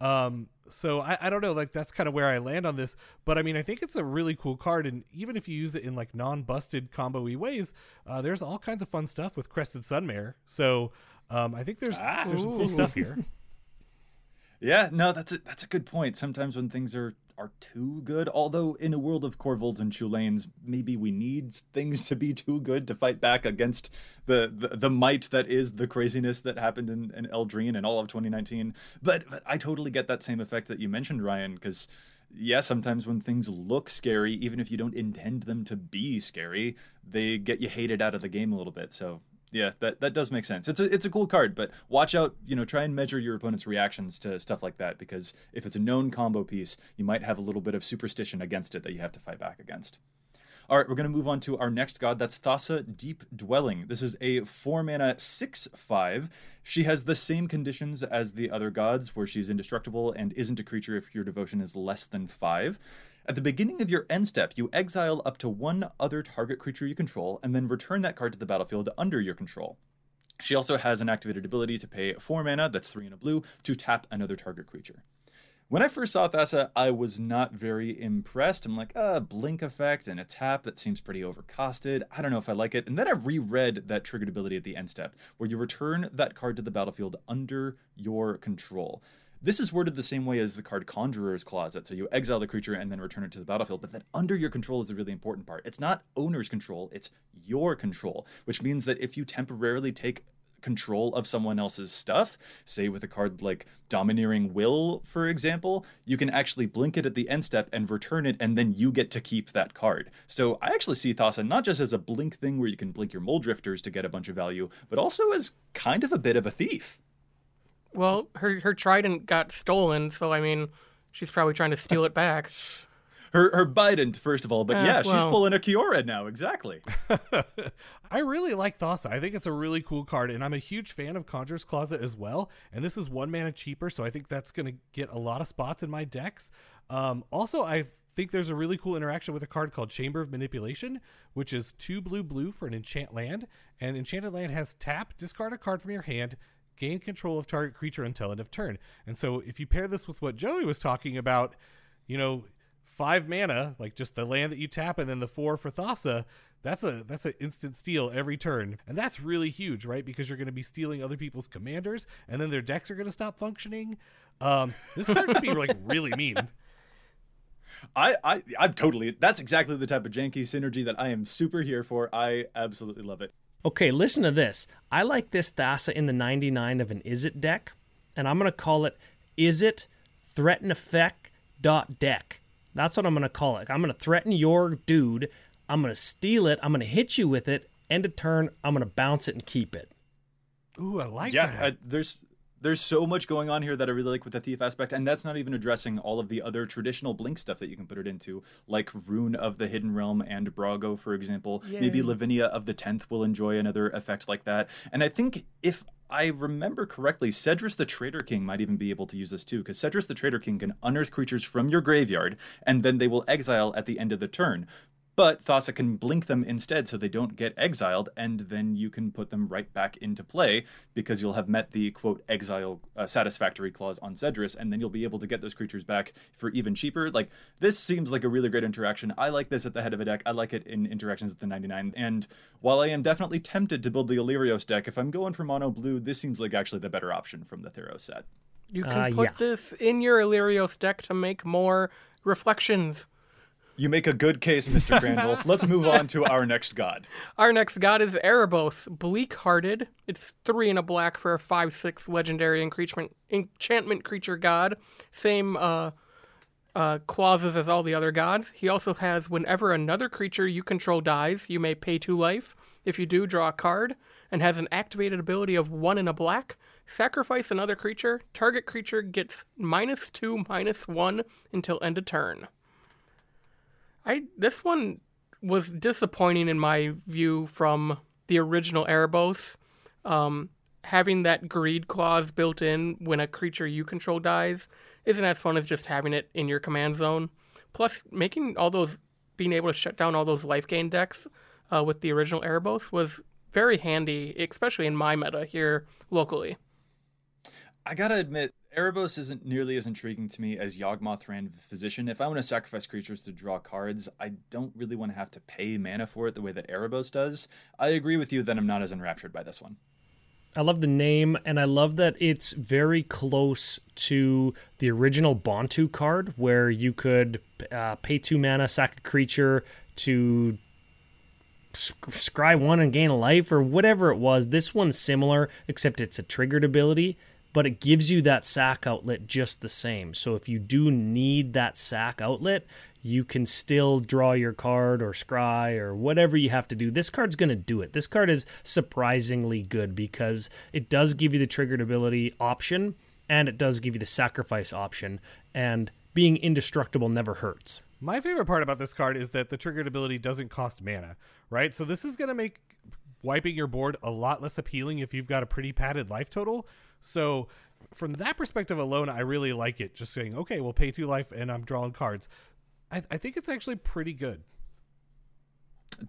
Um, so I, I don't know, like that's kind of where I land on this, but I mean, I think it's a really cool card, and even if you use it in like non-busted combo-y ways, uh, there's all kinds of fun stuff with Crested Sunmare. So um, I think there's there's some cool stuff here. Yeah, no, that's a, that's a good point. Sometimes when things are are too good, although in a world of Korvolds and Chulanes, maybe we need things to be too good to fight back against the the, the might that is the craziness that happened in, in and all of 2019. But but I totally get that same effect that you mentioned, Ryan, because yeah, sometimes when things look scary, even if you don't intend them to be scary, they get you hated out of the game a little bit. So yeah, that, that does make sense. It's a it's a cool card, but watch out. You know, try and measure your opponent's reactions to stuff like that because if it's a known combo piece, you might have a little bit of superstition against it that you have to fight back against. All right, we're going to move on to our next god. That's Thassa Deep Dwelling. This is a 4 mana 6 5. She has the same conditions as the other gods, where she's indestructible and isn't a creature if your devotion is less than 5. At the beginning of your end step, you exile up to one other target creature you control, and then return that card to the battlefield under your control. She also has an activated ability to pay 4 mana, that's 3 in a blue, to tap another target creature. When I first saw Thassa, I was not very impressed. I'm like, ah, blink effect and a tap that seems pretty overcosted. I don't know if I like it. And then I reread that triggered ability at the end step, where you return that card to the battlefield under your control. This is worded the same way as the card Conjurer's Closet. So you exile the creature and then return it to the battlefield. But then under your control is a really important part. It's not owner's control, it's your control, which means that if you temporarily take control of someone else's stuff, say with a card like Domineering Will, for example, you can actually blink it at the end step and return it, and then you get to keep that card. So I actually see Thassa not just as a blink thing where you can blink your Mulldrifters to get a bunch of value, but also as kind of a bit of a thief. Well, her her trident got stolen, so I mean, she's probably trying to steal it back. Her her Bident, first of all, but Uh, yeah, she's pulling a Kiora now, exactly. I really like Thassa. I think it's a really cool card, and I'm a huge fan of Conjurer's Closet as well. And this is one mana cheaper, so I think that's going to get a lot of spots in my decks. Um, also, I think there's a really cool interaction with a card called Chamber of Manipulation, which is two blue blue for an enchant land. And enchanted land has tap, discard a card from your hand, gain control of target creature until end of turn. And so if you pair this with what Joey was talking about, you know, five mana, like just the land that you tap, and then the four for Thassa. That's a that's an instant steal every turn, and that's really huge, right? Because you're going to be stealing other people's commanders, and then their decks are going to stop functioning. Um, this card could be like really mean. I, I I'm totally that's exactly the type of janky synergy that I am super here for. I absolutely love it. Okay, listen to this. I like this Thassa in the 99 of an Is It deck, and I'm going to call it Is It Threaten Effect dot deck. That's what I'm going to call it. I'm going to threaten your dude. I'm going to steal it. I'm going to hit you with it. End of turn. I'm going to bounce it and keep it. Ooh, I like yeah, that. Yeah, there's there's so much going on here that I really like with the thief aspect, and that's not even addressing all of the other traditional blink stuff that you can put it into, like Roon of the Hidden Realm and Brago, for example. Maybe Lavinia of the Tenth will enjoy another effect like that. And I think if I remember correctly, Sedris the Traitor King might even be able to use this too, because Sedris the Traitor King can unearth creatures from your graveyard, and then they will exile at the end of the turn. But Thassa can blink them instead so they don't get exiled, and then you can put them right back into play because you'll have met the quote exile uh, satisfactory clause on Sedris, and then you'll be able to get those creatures back for even cheaper. Like, this seems like a really great interaction. I like this at the head of a deck. I like it in interactions with the 99. And while I am definitely tempted to build the Alirios deck, if I'm going for mono blue, this seems like actually the better option from the Theros set. You can Uh, put yeah. this in your Alirios deck to make more reflections. You make a good case, Mr. Crandall. Let's move on to our next god. Our next god is Erebos, Bleak Hearted. It's three and a black for a 5 6 legendary enchantment, enchantment creature god. Same uh, uh, clauses as all the other gods. He also has whenever another creature you control dies, you may pay two life. If you do, draw a card, and has an activated ability of one in a black. Sacrifice another creature. Target creature gets minus two, minus one until end of turn. I this one was disappointing in my view from the original Erebos. Um, having that greed clause built in when a creature you control dies isn't as fun as just having it in your command zone. Plus, making all those, being able to shut down all those life gain decks uh, with the original Erebos was very handy, especially in my meta here locally. I gotta admit, Erebos isn't nearly as intriguing to me as Yawgmoth Thran Physician. If I want to sacrifice creatures to draw cards, I don't really want to have to pay mana for it the way that Erebos does. I agree with you that I'm not as enraptured by this one. I love the name, and I love that it's very close to the original Bantu card, where you could uh, pay two mana, sack a creature to sc- scry one and gain a life, or whatever it was. This one's similar, except it's a triggered ability. But it gives you that sack outlet just the same. So if you do need that sack outlet, you can still draw your card or scry or whatever you have to do. This card's going to do it. This card is surprisingly good because it does give you the triggered ability option and it does give you the sacrifice option. And being indestructible never hurts. My favorite part about this card is that the triggered ability doesn't cost mana, right? So this is going to make wiping your board a lot less appealing if you've got a pretty padded life total. So from that perspective alone, I really like it. Just saying, okay, we'll pay two life and I'm drawing cards. I, I think it's actually pretty good.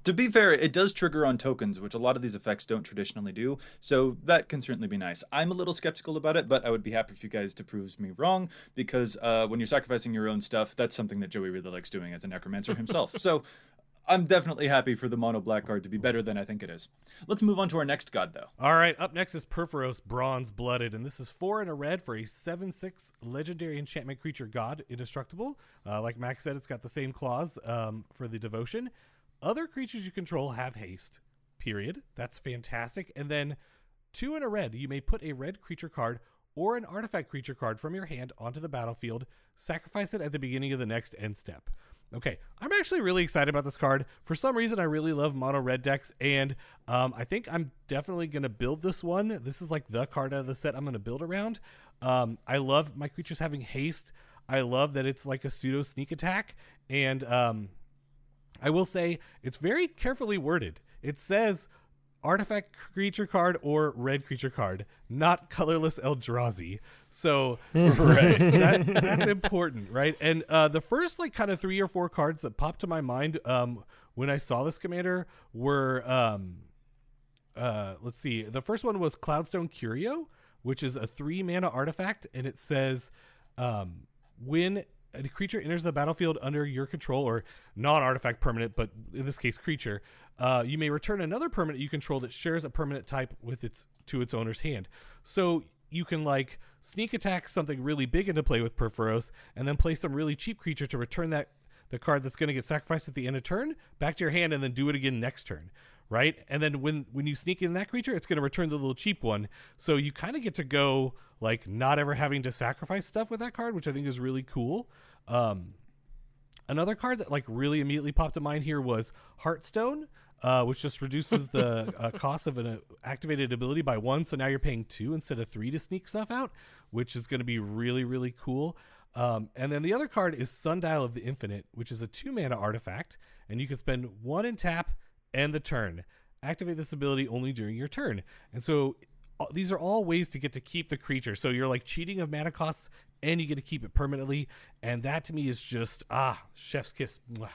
To be fair, it does trigger on tokens, which a lot of these effects don't traditionally do, so that can certainly be nice. I'm a little skeptical about it, but I would be happy for you guys to prove me wrong, because uh, when you're sacrificing your own stuff, that's something that Joey really likes doing as a necromancer himself. so I'm definitely happy for the mono black card to be better than I think it is. Let's move on to our next god, though. All right, up next is Purphoros Bronze Blooded, and this is four and a red for a 7 6 legendary enchantment creature god, indestructible. Uh, like Max said, it's got the same clause um, for the devotion. Other creatures you control have haste, period. That's fantastic. And then two in a red, you may put a red creature card or an artifact creature card from your hand onto the battlefield, sacrifice it at the beginning of the next end step. Okay, I'm actually really excited about this card. For some reason, I really love mono red decks, and um, I think I'm definitely going to build this one. This is like the card out of the set I'm going to build around. Um, I love my creatures having haste. I love that it's like a pseudo sneak attack, and um, I will say it's very carefully worded. It says artifact creature card or red creature card, not colorless Eldrazi. So right. that, that's important, right? And uh, the first like kind of three or four cards that popped to my mind um, when I saw this commander were um, uh, let's see. The first one was Cloudstone Curio, which is a three mana artifact, and it says um, when a creature enters the battlefield under your control or non-artifact permanent, but in this case creature, uh, you may return another permanent you control that shares a permanent type with its to its owner's hand. So you can like sneak attack something really big into play with Purphoros, and then play some really cheap creature to return that the card that's going to get sacrificed at the end of turn back to your hand, and then do it again next turn right? And then when when you sneak in that creature, it's going to return the little cheap one. So you kind of get to go like not ever having to sacrifice stuff with that card, which I think is really cool. Um, another card that like really immediately popped to mind here was Heartstone. Uh, which just reduces the uh, cost of an uh, activated ability by one. So now you're paying two instead of three to sneak stuff out, which is going to be really, really cool. Um, and then the other card is Sundial of the Infinite, which is a two mana artifact, and you can spend one in tap and the turn. Activate this ability only during your turn. And so uh, these are all ways to get to keep the creature. So you're like cheating of mana costs and you get to keep it permanently. And that to me is just, ah, chef's kiss. Mwah.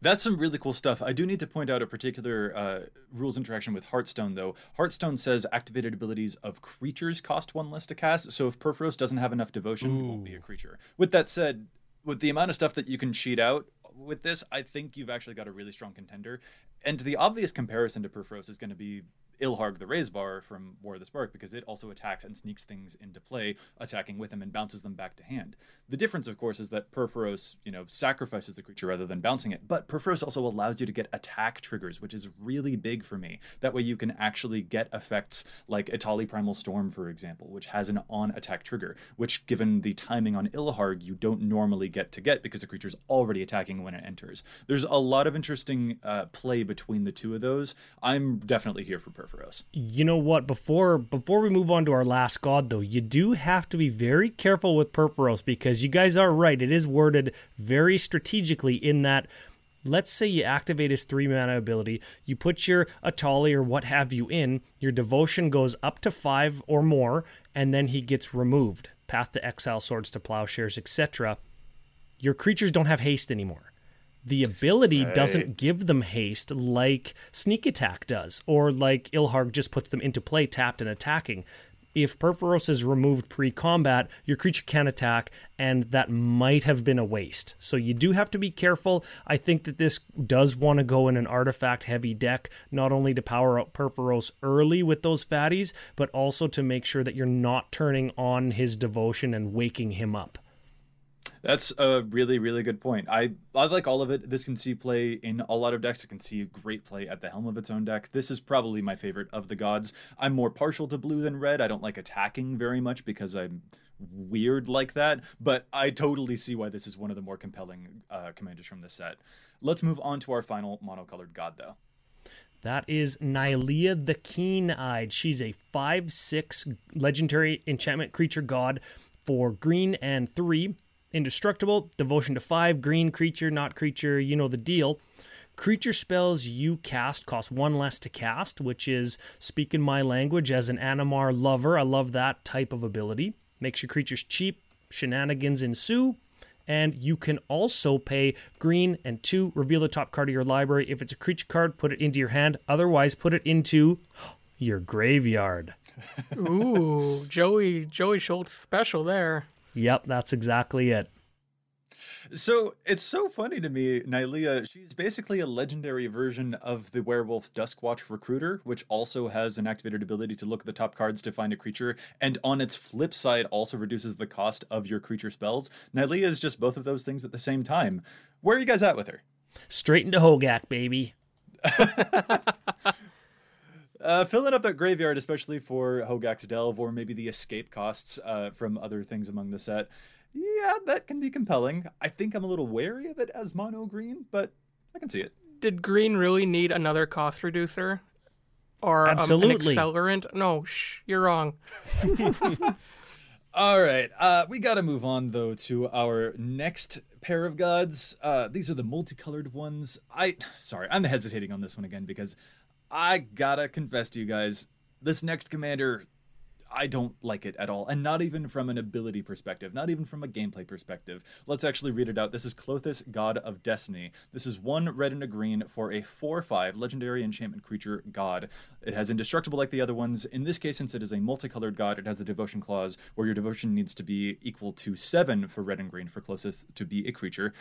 That's some really cool stuff. I do need to point out a particular uh, rules interaction with Heartstone, though. Heartstone says activated abilities of creatures cost one less to cast. So if Purphoros doesn't have enough devotion, Ooh. it won't be a creature. With that said, with the amount of stuff that you can cheat out with this, I think you've actually got a really strong contender. And the obvious comparison to Purphoros is going to be Ilharg the Raze-Boar from War of the Spark because it also attacks and sneaks things into play, attacking with him and bounces them back to hand. The difference, of course, is that Purphoros, you know, sacrifices the creature rather than bouncing it. But Purphoros also allows you to get attack triggers, which is really big for me. That way you can actually get effects like Etali Primal Storm, for example, which has an on-attack trigger, which given the timing on Ilharg, you don't normally get to get because the creature's already attacking when it enters. There's a lot of interesting uh, play between the two of those. I'm definitely here for Purphoros. You know what? Before before we move on to our last god, though, you do have to be very careful with Purphoros because you guys are right. It is worded very strategically in that. Let's say you activate his three mana ability, you put your Etali or what have you in, your devotion goes up to five or more, and then he gets removed. Path to Exile, Swords to Plowshares, etc. Your creatures don't have haste anymore the ability right. doesn't give them haste like sneak attack does, or like Ilharg just puts them into play tapped and attacking. If Purphoros is removed pre combat, your creature can attack, and that might have been a waste. So you do have to be careful. I think that this does want to go in an artifact heavy deck, not only to power up Purphoros early with those fatties, but also to make sure that you're not turning on his devotion and waking him up. That's a really, really good point. I I like all of it. This can see play in a lot of decks. It can see great play at the helm of its own deck. This is probably my favorite of the gods. I'm more partial to blue than red. I don't like attacking very much because I'm weird like that. But I totally see why this is one of the more compelling uh, commanders from this set. Let's move on to our final monocolored god, though. That is Nylea the Keen Eyed. She's a 5 6 legendary enchantment creature god for green and 3. Indestructible, devotion to 5, green creature, not creature, you know the deal. Creature spells you cast cost one less to cast, which is speaking my language as an Animar lover. I love that type of ability. Makes your creatures cheap, shenanigans ensue, and you can also pay green and two, reveal the top card of your library. If it's a creature card, put it into your hand. Otherwise, put it into your graveyard. Ooh, Joey Joey Schultz special there. Yep, that's exactly it. So it's so funny to me, Nylea. She's basically a legendary version of the werewolf Duskwatch Recruiter, which also has an activated ability to look at the top cards to find a creature, and on its flip side, also reduces the cost of your creature spells. Nylea is just both of those things at the same time. Where are you guys at with her? Straight into Hogak, baby. Uh, filling up that graveyard, especially for Hogak's Delve or maybe the escape costs uh, from other things among the set, yeah, that can be compelling. I think I'm a little wary of it as mono green, but I can see it. Did green really need another cost reducer? Or um, an Absolutely. accelerant? No, shh, you're wrong. All right, uh, we got to move on though to our next pair of gods. Uh, these are the multicolored ones. I sorry, I'm hesitating on this one again because I gotta confess to you guys, this next commander, I don't like it at all, and not even from an ability perspective, not even from a gameplay perspective. Let's actually read it out. This is Klothys, God of Destiny. This is one red and a green for a 4 5 legendary enchantment creature god. It has indestructible like the other ones. In this case, since it is a multicolored god, it has the devotion clause where your devotion needs to be equal to 7 for red and green for Klothys to be a creature.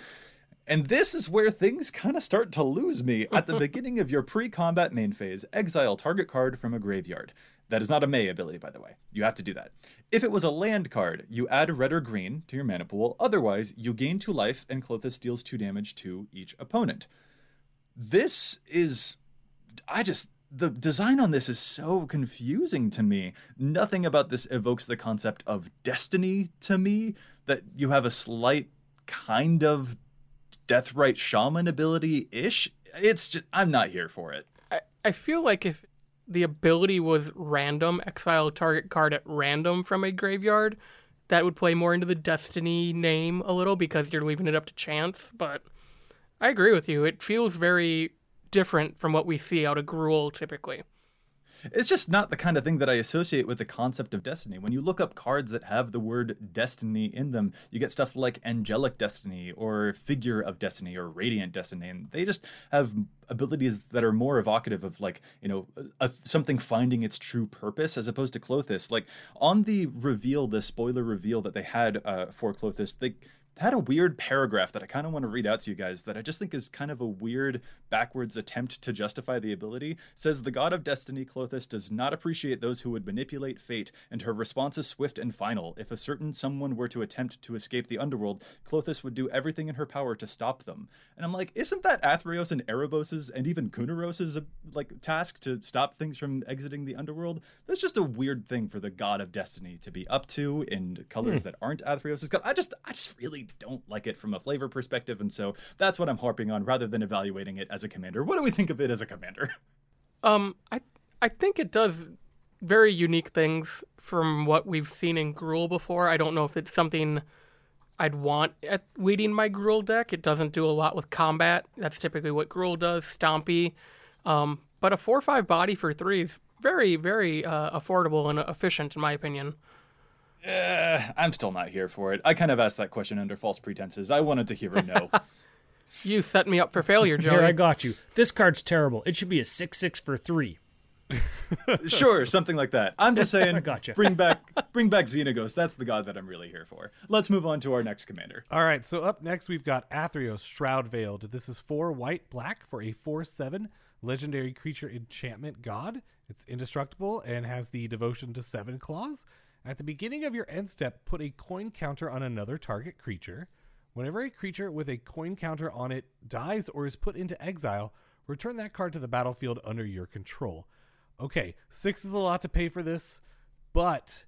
And this is where things kind of start to lose me. At the beginning of your pre combat main phase, exile target card from a graveyard. That is not a May ability, by the way. You have to do that. If it was a land card, you add red or green to your mana pool. Otherwise, you gain two life and Klothys deals two damage to each opponent. This is. I just. The design on this is so confusing to me. Nothing about this evokes the concept of destiny to me. That you have a slight kind of Deathrite Shaman ability ish. It's just. I'm not here for it. I, I feel like if the ability was random, exile target card at random from a graveyard, that would play more into the Destiny name a little because you're leaving it up to chance. But I agree with you. It feels very different from what we see out of Gruul typically. It's just not the kind of thing that I associate with the concept of destiny. When you look up cards that have the word destiny in them, you get stuff like angelic destiny or figure of destiny or radiant destiny, and they just have abilities that are more evocative of like you know a, something finding its true purpose as opposed to Klothys. Like on the reveal, the spoiler reveal that they had uh, for Klothys, they had a weird paragraph that I kind of want to read out to you guys that I just think is kind of a weird backwards attempt to justify the ability. It says the god of destiny Klothys does not appreciate those who would manipulate fate, and her response is swift and final. If a certain someone were to attempt to escape the underworld, Klothys would do everything in her power to stop them. And I'm like, isn't that Athreos and Erebos's and even Kunoros's like task to stop things from exiting the underworld? That's just a weird thing for the god of destiny to be up to in colors Hmm. that aren't Athreos's. I just I just really don't like it from a flavor perspective, and so that's what I'm harping on rather than evaluating it as a commander. What do we think of it as a commander? Um, I I think it does very unique things from what we've seen in Gruul before. I don't know if it's something I'd want at leading my Gruul deck. It doesn't do a lot with combat. That's typically what Gruul does, Stompy. Um, but a four five body for three is very very uh, affordable and efficient in my opinion. Uh, I'm still not here for it. I kind of asked that question under false pretenses. I wanted to hear a no. You set me up for failure, Joey. Here, I got you. This card's terrible. It should be a 6 6 for 3. sure, something like that. I'm just saying, gotcha. bring back, bring back Xenagos. That's the god that I'm really here for. Let's move on to our next commander. All right, so up next we've got Athreos Shroud Veiled. This is four white black for a four seven legendary creature enchantment god. It's indestructible and has the devotion to seven clause. At the beginning of your end step, put a coin counter on another target creature. Whenever a creature with a coin counter on it dies or is put into exile, return that card to the battlefield under your control. Okay, six is a lot to pay for this, but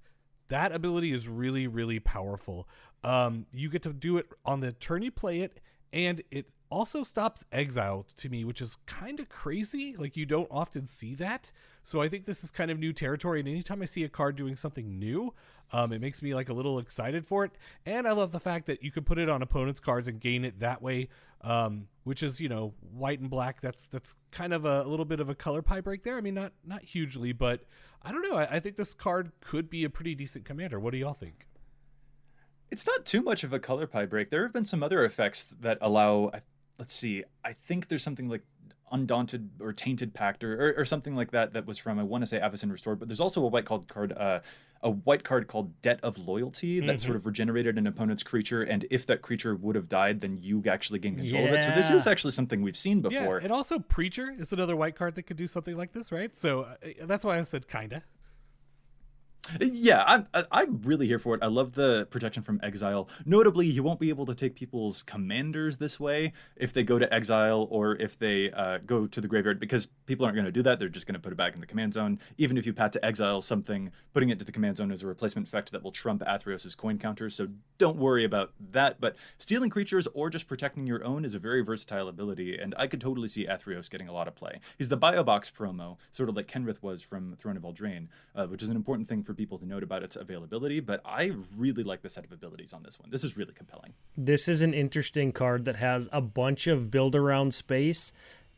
that ability is really, really powerful. Um, you get to do it on the turn you play it, and it also stops exile to me, which is kind of crazy. Like you don't often see that. So I think this is kind of new territory. And anytime I see a card doing something new, um, it makes me like a little excited for it. And I love the fact that you can put it on opponents' cards and gain it that way. Um, which is you know white and black. That's that's kind of a, a, little bit of a color pie break there. I mean, not not hugely, but I don't know. I, I think this card could be a pretty decent commander. What do y'all think? It's not too much of a color pie break. There have been some other effects that allow. Let's see. I think there's something like Undaunted or Tainted Pact or, or, or, something like that that was from I want to say Avacyn Restored, but there's also a white card card uh, a white card called Debt of Loyalty that mm-hmm. sort of regenerated an opponent's creature, and if that creature would have died, then you actually gain control yeah. of it. So this is actually something we've seen before. Yeah, and also Preacher is another white card that could do something like this, right? So uh, that's why I said kinda. Yeah, I'm I'm really here for it. I love the protection from exile. Notably, you won't be able to take people's commanders this way if they go to exile or if they uh, go to the graveyard because people aren't going to do that. They're just going to put it back in the command zone. Even if you pat to exile something, putting it to the command zone is a replacement effect that will trump Athreos's coin counter. So don't worry about that. But stealing creatures or just protecting your own is a very versatile ability, and I could totally see Athreos getting a lot of play. He's the Buy-a-Box promo, sort of like Kenrith was from Throne of Eldraine, uh, which is an important thing for people to note about its availability, but I really like the set of abilities on this one. This is really compelling. This is an interesting card that has a bunch of build around space,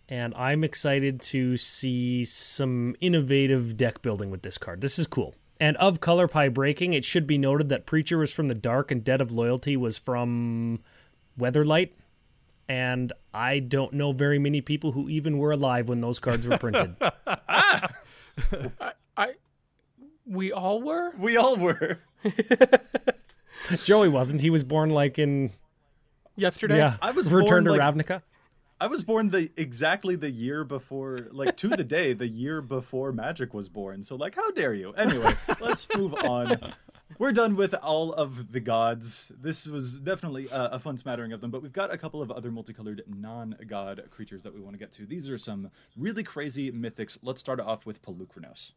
and I'm excited to see some innovative deck building with this card. This is cool. And of color pie breaking, it should be noted that Preacher was from the dark and Debt of Loyalty was from Weatherlight. And I don't know very many people who even were alive when those cards were printed. ah! I, I we all were? We all were. Joey wasn't. He was born like in yesterday. Yeah, I was returned to like, Ravnica. I was born the exactly the year before, like to the day, the year before Magic was born. So, like, how dare you? Anyway, let's move on. We're done with all of the gods. This was definitely a, a fun smattering of them, but we've got a couple of other multicolored non-god creatures that we want to get to. These are some really crazy mythics. Let's start off with Polukranos.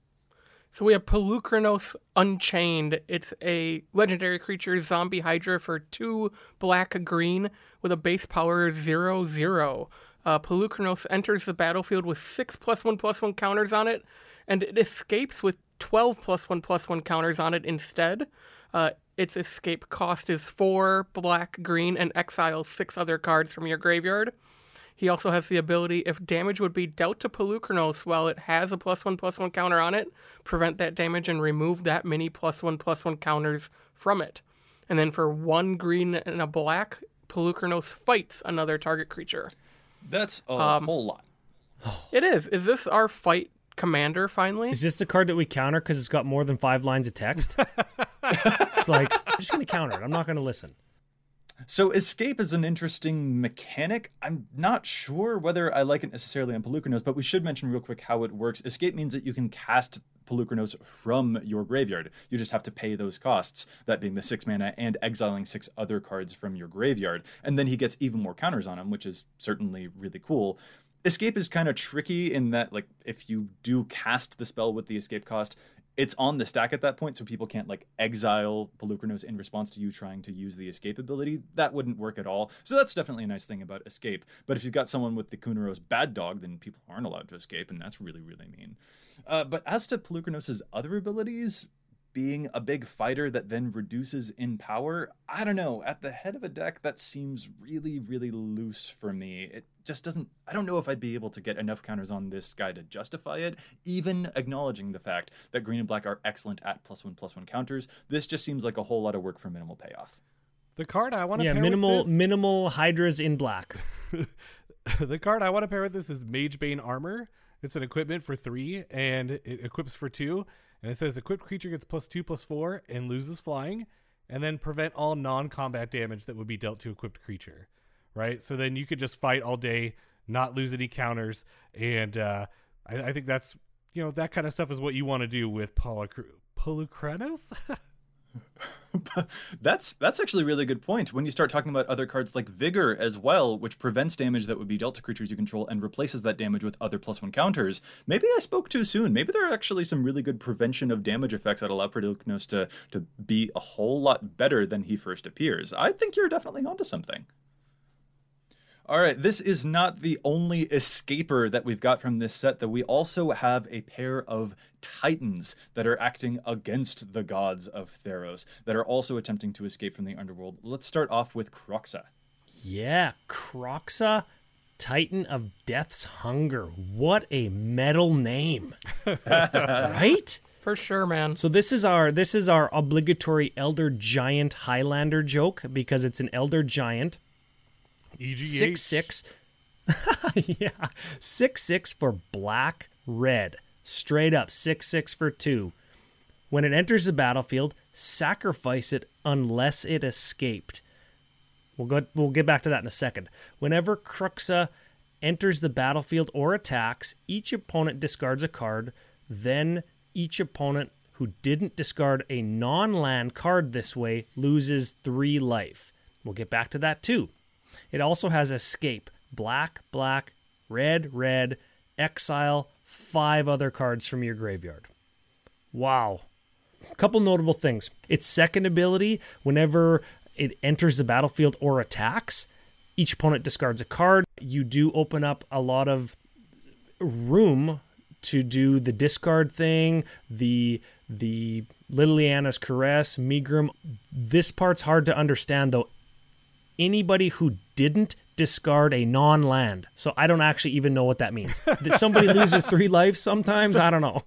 So we have Polukranos Unchained. It's a legendary creature, zombie hydra for two black green with a base power zero zero. Uh, Polukranos enters the battlefield with six plus one plus one counters on it, and it escapes with 12 plus one plus one counters on it instead. Uh, its escape cost is four black green and exile six other cards from your graveyard. He also has the ability, if damage would be dealt to Polukranos while it has a plus one plus one counter on it, prevent that damage and remove that many plus one plus one counters from it. And then for one green and a black, Polukranos fights another target creature. That's a um, whole lot. it is. Is this our fight commander finally? Is this the card that we counter because it's got more than five lines of text? it's like, I'm just going to counter it. I'm not going to listen. So escape is an interesting mechanic. I'm not sure whether I like it necessarily on Polukranos, but we should mention real quick how it works. Escape means that you can cast Polukranos from your graveyard. You just have to pay those costs, that being the six mana and exiling six other cards from your graveyard. And then he gets even more counters on him, which is certainly really cool. Escape is kind of tricky in that, like, if you do cast the spell with the escape cost, it's on the stack at that point, so people can't like exile Polukranos in response to you trying to use the escape ability. That wouldn't work at all. So that's definitely a nice thing about escape. But if you've got someone with the Kunoros bad dog, then people aren't allowed to escape, and that's really, really mean. Uh, but as to Polukranos' other abilities, being a big fighter that then reduces in power, I don't know. At the head of a deck, that seems really, really loose for me. It just doesn't. I don't know if I'd be able to get enough counters on this guy to justify it, even acknowledging the fact that green and black are excellent at plus one, plus one counters. This just seems like a whole lot of work for minimal payoff. The card I want to yeah, minimal minimal hydras in black. the card I want to pair with this is Magebane Armor. It's an equipment for three, and it equips for two and it says equipped creature gets plus two plus four and loses flying, and then prevent all non-combat damage that would be dealt to equipped creature. Right. So then you could just fight all day, not lose any counters, and uh, I, I, think that's you know that kind of stuff is what you want to do with Polukranos. that's that's actually a really good point. When you start talking about other cards like Vigor as well, which prevents damage that would be dealt to creatures you control and replaces that damage with other plus one counters, maybe I spoke too soon. Maybe there are actually some really good prevention of damage effects that allow Polukranos to to be a whole lot better than he first appears. I think you're definitely onto something. All right, this is not the only escaper that we've got from this set, though. We also have a pair of titans that are acting against the gods of Theros, that are also attempting to escape from the underworld. Let's start off with Kroxa. Yeah, Kroxa, Titan of Death's Hunger. What a metal name. right? For sure, man. So this is our this is our obligatory elder giant Highlander joke because it's an elder giant EGH. six six. yeah, six six for black red. Straight up six six for two. When it enters the battlefield, sacrifice it unless it escaped. We'll go. We'll get back to that in a second. Whenever Kroxa enters the battlefield or attacks, each opponent discards a card. Then each opponent who didn't discard a non-land card this way loses three life. We'll get back to that too. It also has escape, black, black, red, red, exile, five other cards from your graveyard. Wow. A couple notable things. Its second ability, whenever it enters the battlefield or attacks, each opponent discards a card. You do open up a lot of room to do the discard thing, the the Liliana's caress, Megrim. This part's hard to understand though anybody who didn't discard a non-land. So I don't actually even know what that means. That somebody loses three lives sometimes. I don't know.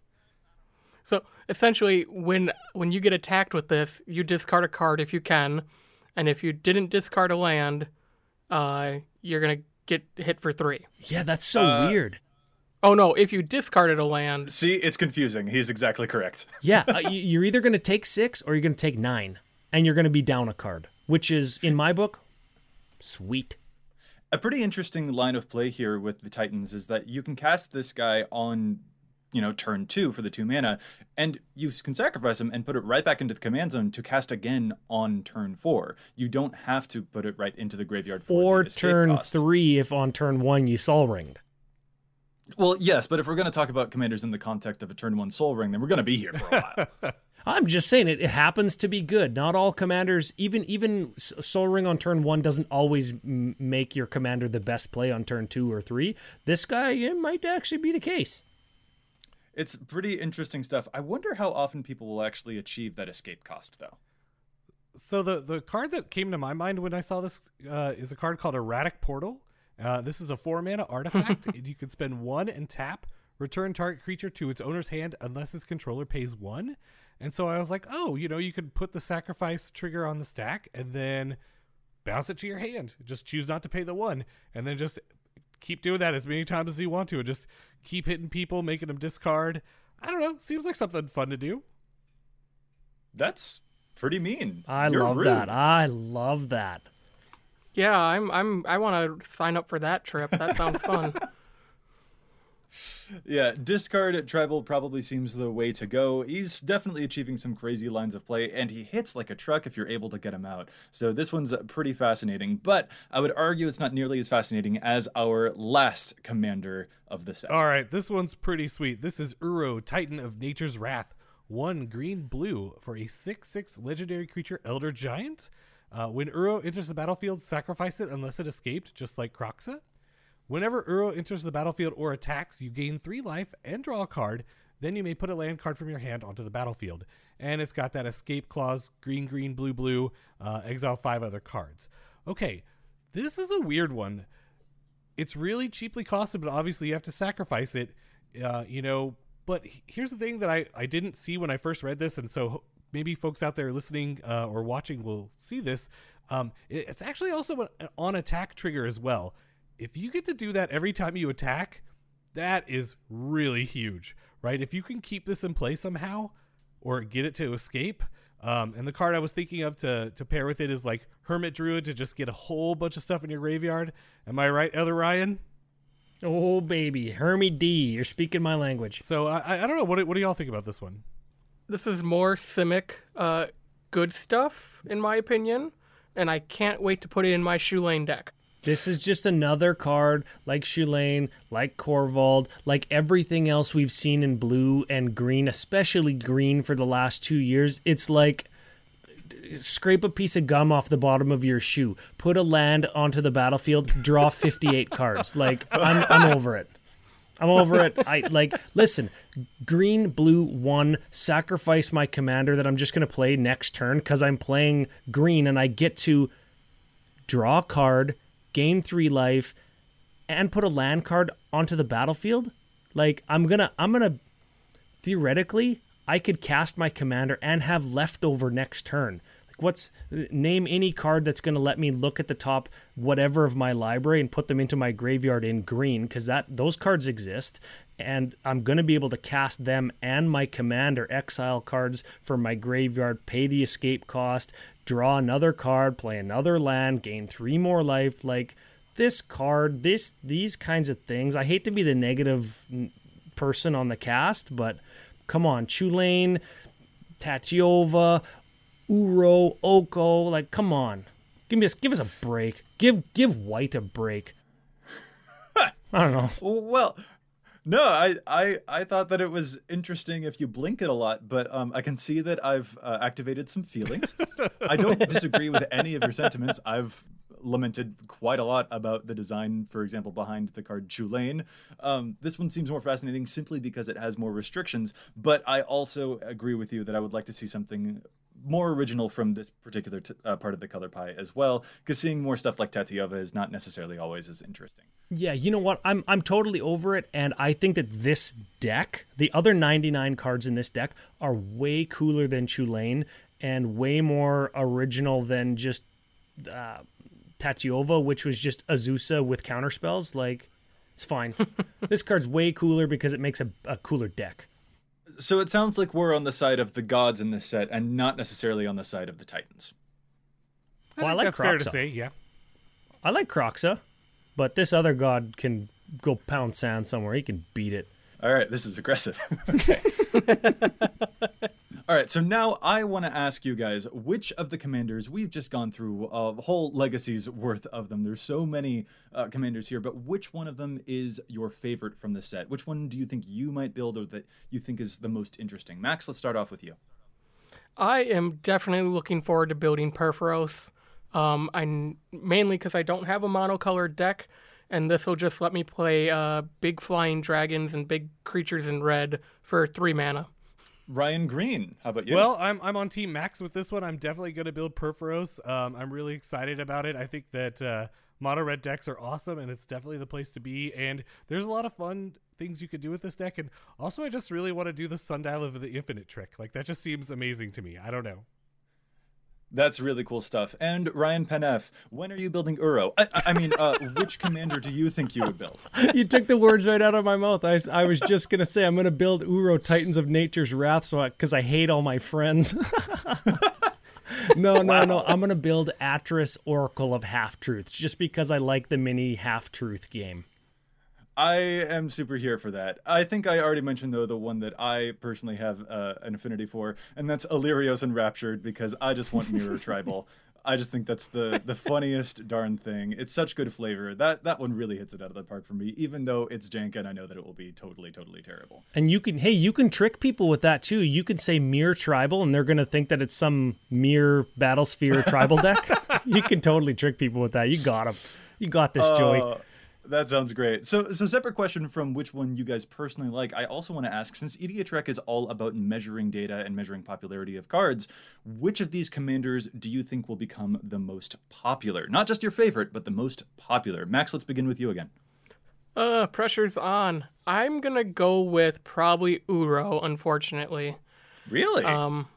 So essentially, when when you get attacked with this, you discard a card if you can, and if you didn't discard a land, uh, you're gonna get hit for three. Yeah, that's so Uh, weird. Oh no! If you discarded a land, See, it's confusing. He's exactly correct. Yeah, uh, you- you're either going to take six or you're going to take nine, and you're going to be down a card, which is in my book, sweet. A pretty interesting line of play here with the Titans is that you can cast this guy on, you know, turn two for the two mana, and you can sacrifice him and put it right back into the command zone to cast again on turn four. You don't have to put it right into the graveyard for Or the turn cost. three if on turn one you soul ringed. Well, yes, but if we're going to talk about commanders in the context of a turn one Soul Ring, then we're going to be here for a while. I'm just saying it, it happens to be good. Not all commanders, even even Soul Ring on turn one doesn't always m- make your commander the best play on turn two or three. This guy it might actually be the case. it's pretty interesting stuff. I wonder how often people will actually achieve that escape cost, though. So the the card that came to my mind when I saw this uh, is a card called Erratic Portal. Uh, this is a four mana artifact, and you can spend one and tap, return target creature to its owner's hand unless its controller pays one. And so I was like, oh, you know, you could put the sacrifice trigger on the stack and then bounce it to your hand. Just choose not to pay the one, and then just keep doing that as many times as you want to, and just keep hitting people, making them discard. I don't know. Seems like something fun to do. That's pretty mean. I You're love rude. that. I love that. Yeah, I'm I'm I want to sign up for that trip. That sounds fun. Yeah, discard at tribal probably seems the way to go. He's definitely achieving some crazy lines of play, and he hits like a truck if you're able to get him out. So this one's pretty fascinating, but I would argue it's not nearly as fascinating as our last commander of the set. All right, this one's pretty sweet. This is Uro, Titan of Nature's Wrath. One green blue for a 6 6 legendary creature, Elder Giant. Uh, when Uro enters the battlefield, sacrifice it unless it escaped, just like Kroxa. Whenever Uro enters the battlefield or attacks, you gain three life and draw a card. Then you may put a land card from your hand onto the battlefield. And it's got that escape clause green, green, blue, blue, uh, exile five other cards. Okay, this is a weird one it's really cheaply costed, but obviously you have to sacrifice it. Uh, you know, but here's the thing that I, I didn't see when I first read this, and so maybe folks out there listening uh, or watching will see this. Um, it- it's actually also an on attack trigger as well. If you get to do that every time you attack, that is really huge, right? If you can keep this in play somehow or get it to escape. Um, and the card I was thinking of to, to pair with it is like Hermit Druid to just get a whole bunch of stuff in your graveyard. Am I right, Elder Ryan? Oh baby, Hermie D, you're speaking my language. So I, I I don't know. What, what do y'all think about this one? This is more Simic uh, good stuff, in my opinion, and I can't wait to put it in my Chulane deck. This is just another card like Chulane, like Korvold, like everything else we've seen in blue and green, especially green for the last two years. It's like scrape a piece of gum off the bottom of your shoe, put a land onto the battlefield, draw 58 cards. Like, I'm, I'm over it. I'm over it. I like listen, green, blue, one, sacrifice my commander that I'm just gonna play next turn because I'm playing green and I get to draw a card, gain three life, and put a land card onto the battlefield. Like I'm gonna I'm gonna theoretically I could cast my commander and have leftover next turn. What's name any card that's going to let me look at the top whatever of my library and put them into my graveyard in green cuz that those cards exist and I'm going to be able to cast them and my commander exile cards for my graveyard, pay the escape cost, draw another card, play another land, gain 3 more life like this card, this these kinds of things. I hate to be the negative person on the cast, but Come on, Chulane, Tatyova, Uro, Oko. Like, come on, give me a, give us a break. Give give White a break. I don't know. Well, no, I, I I thought that it was interesting if you blink it a lot, but um, I can see that I've uh, activated some feelings. I don't disagree with any of your sentiments. I've lamented quite a lot about the design, for example, behind the card Chulane. Um, this one seems more fascinating simply because it has more restrictions, but I also agree with you that I would like to see something more original from this particular t- uh, part of the color pie as well, because seeing more stuff like Tatyova is not necessarily always as interesting. Yeah, you know what? I'm I'm totally over it, and I think that this deck, the other 99 cards in this deck, are way cooler than Chulane and way more original than just uh, Tatyova, which was just Azusa with counterspells. Like, it's fine. this card's way cooler because it makes a, a cooler deck. So it sounds like we're on the side of the gods in this set and not necessarily on the side of the titans. Well, I, I like that's Kroxa. fair to say, yeah. I like Kroxa, but this other god can go pound sand somewhere. He can beat it. All right, this is aggressive. okay. All right, so now I want to ask you guys which of the commanders we've just gone through a whole legacy's worth of them. There's so many uh, commanders here, but which one of them is your favorite from the set? Which one do you think you might build or that you think is the most interesting? Max, let's start off with you. I am definitely looking forward to building Purphoros. Um, I mainly because I don't have a monocolored deck, and this will just let me play uh, big flying dragons and big creatures in red for three mana. Ryan Green, how about you? Well, I'm I'm on Team Max with this one. I'm definitely going to build Purphoros. Um, I'm really excited about it. I think that uh, mono red decks are awesome, and it's definitely the place to be. And there's a lot of fun things you could do with this deck. And also, I just really want to do the Sundial of the Infinite trick. Like that just seems amazing to me. I don't know. That's really cool stuff. And Ryan Penef, when are you building Uro? I, I mean, uh, which commander do you think you would build? You took the words right out of my mouth. I, I was just going to say I'm going to build Uro Titans of Nature's Wrath so because I, I hate all my friends. no, no, wow. no. I'm going to build Atris Oracle of Half Truths just because I like the mini Half Truth game. I am super here for that. I think I already mentioned though the one that I personally have uh, an affinity for, and that's Alirios Enraptured because I just want Mirror Tribal. I just think that's the the funniest darn thing. It's such good flavor. That that one really hits it out of the park for me. Even though it's jank and I know that it will be totally totally terrible. And you can hey, you can trick people with that too. You can say Mirror Tribal and they're going to think that it's some Mirror Battlesphere tribal deck. you can totally trick people with that. You got them. You got this, uh, Joey. That sounds great. So, so separate question from which one you guys personally like. I also want to ask, since Trek is all about measuring data and measuring popularity of cards, which of these commanders do you think will become the most popular? Not just your favorite, but the most popular. Max, let's begin with you again. Uh, pressure's on. I'm gonna go with probably Uro. Unfortunately. Really? Um.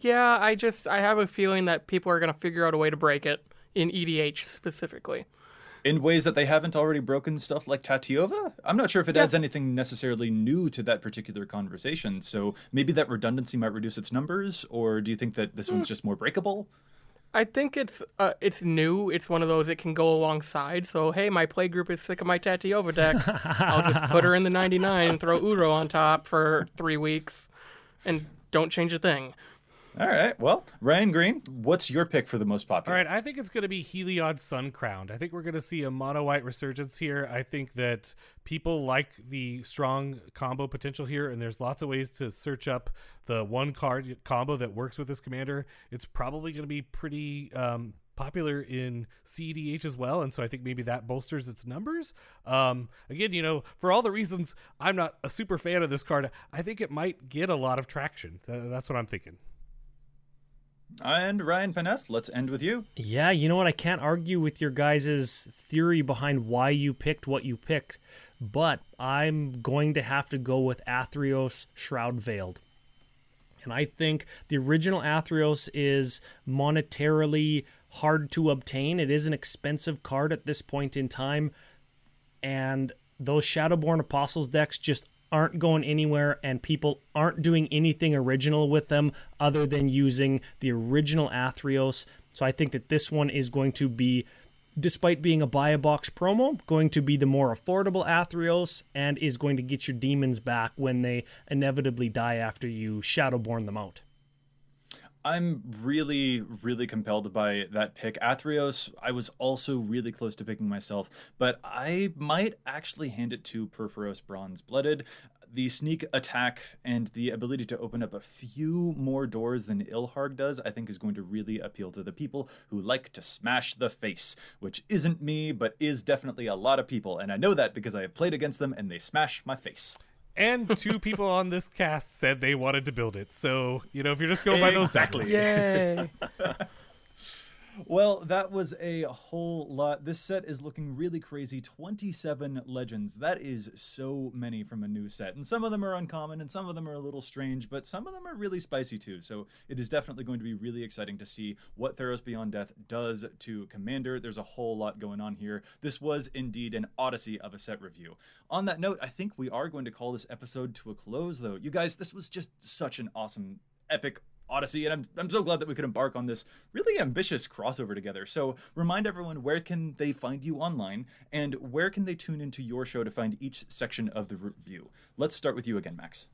Yeah, I just I have a feeling that people are gonna figure out a way to break it in EDH specifically in ways that they haven't already broken stuff like Tatyova? I'm not sure if it yeah. adds anything necessarily new to that particular conversation. So maybe that redundancy might reduce its numbers, or do you think that this mm. one's just more breakable? I think it's uh, it's new. It's one of those it can go alongside. So hey, my play group is sick of my Tatyova deck. I'll just put her in the 99 and throw Uro on top for three weeks, and don't change a thing. All right. Well, Ryan Green, what's your pick for the most popular? All right. I think it's going to be Heliod Sun Crowned. I think we're going to see a mono white resurgence here. I think that people like the strong combo potential here, and there's lots of ways to search up the one card combo that works with this commander. It's probably going to be pretty um, popular in CEDH as well, and so I think maybe that bolsters its numbers. Um, again, you know, for all the reasons I'm not a super fan of this card, I think it might get a lot of traction. That's what I'm thinking. And Ryan Paneth, let's end with you. Yeah, you know what? I can't argue with your guys' theory behind why you picked what you picked, but I'm going to have to go with Athreos Shroud Veiled. And I think the original Athreos is monetarily hard to obtain. It is an expensive card at this point in time. And those Shadowborn Apostles decks just aren't going anywhere, and people aren't doing anything original with them other than using the original Athreos. So I think that this one is going to be despite being a buy a box promo, going to be the more affordable Athreos and is going to get your demons back when they inevitably die after you Shadowborn them out. I'm really, really compelled by that pick. Athreos, I was also really close to picking myself, but I might actually hand it to Purphoros Bronze Blooded. The sneak attack and the ability to open up a few more doors than Ilharg does, I think, is going to really appeal to the people who like to smash the face, which isn't me, but is definitely a lot of people. And I know that because I have played against them and they smash my face. And two people on this cast said they wanted to build it. So, you know, if you're just going by those Exactly. Yay. Well, that was a whole lot. This set is looking really crazy. 27 legends. That is so many from a new set. And some of them are uncommon and some of them are a little strange, but some of them are really spicy too. So it is definitely going to be really exciting to see what Theros Beyond Death does to Commander. There's a whole lot going on here. This was indeed an odyssey of a set review. On that note, I think we are going to call this episode to a close, though. You guys, this was just such an awesome, epic Odyssey, and I'm, I'm so glad that we could embark on this really ambitious crossover together. So, remind everyone where can they find you online, and where can they tune into your show to find each section of the review. Let's start with you again, Max.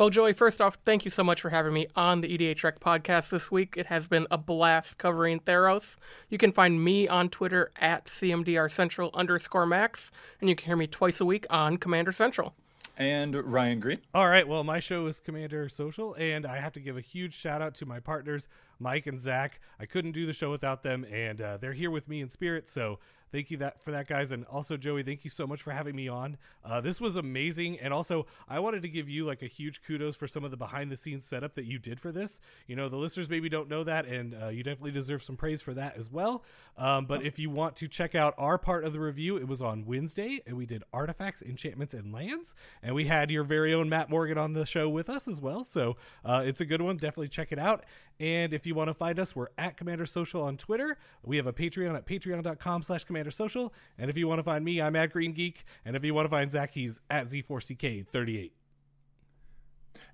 Well, Joey, first off, thank you so much for having me on the EDH Rec podcast this week. It has been a blast covering Theros. You can find me on Twitter at CMDR Central underscore Max, and you can hear me twice a week on Commander Central. And Ryan Green. All right. Well, my show is Commander Social, and I have to give a huge shout out to my partners, Mike and Zach. I couldn't do the show without them, and uh, they're here with me in spirit. So thank you that for that, guys. And also, Joey, thank you so much for having me on. Uh, this was amazing, and also I wanted to give you like a huge kudos for some of the behind the scenes setup that you did for this. You know, the listeners maybe don't know that, and uh, you definitely deserve some praise for that as well. Um, but if you want to check out our part of the review, it was on Wednesday, and we did artifacts, enchantments, and lands, and we had your very own Matt Morgan on the show with us as well. So uh, it's a good one. Definitely check it out. And if you want to find us, we're at Commander Social on Twitter. We have a Patreon at patreon.com slash Commander Social. And if you want to find me, I'm at Green Geek. And if you want to find Zach, he's at Z4CK38.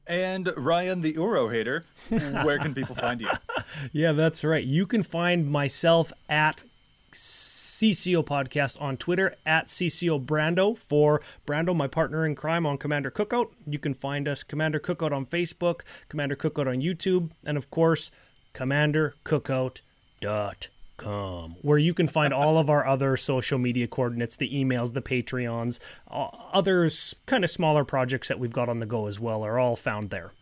And Ryan, the Uro hater, where can people find you? Yeah, that's right. You can find myself at CCO Podcast on Twitter, at CCO Brando for Brando, my partner in crime on Commander Cookout. You can find us Commander Cookout on Facebook, Commander Cookout on YouTube, and of course, Where you can find all of our other social media coordinates, the emails, the Patreons, uh, others kind of smaller projects that we've got on the go as well are all found there.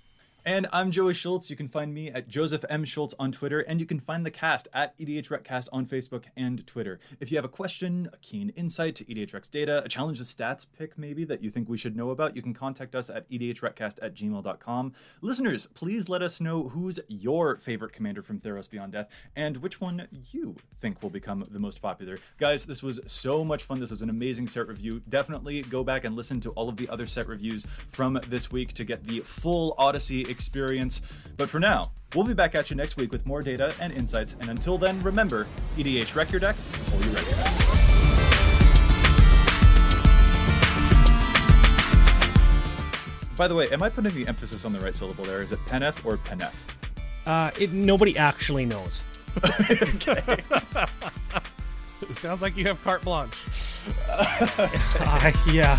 And I'm Joey Schultz. You can find me at Joseph M. Schultz on Twitter, and you can find the cast at EDH Recast on Facebook and Twitter. If you have a question, a keen insight to EDH Rec's data, a challenge the stats pick maybe that you think we should know about, you can contact us at edhrecast at gmail.com. Listeners, please let us know who's your favorite commander from Theros Beyond Death and which one you think will become the most popular. Guys, this was so much fun. This was an amazing set review. Definitely go back and listen to all of the other set reviews from this week to get the full Odyssey experience. But for now, we'll be back at you next week with more data and insights. And until then, remember EDH Wreck Your Deck before you wreck your deck. By the way, am I putting the emphasis on the right syllable there? Is it Peneth or Peneth? Uh, it, nobody actually knows. It sounds like you have carte blanche. Uh, yeah.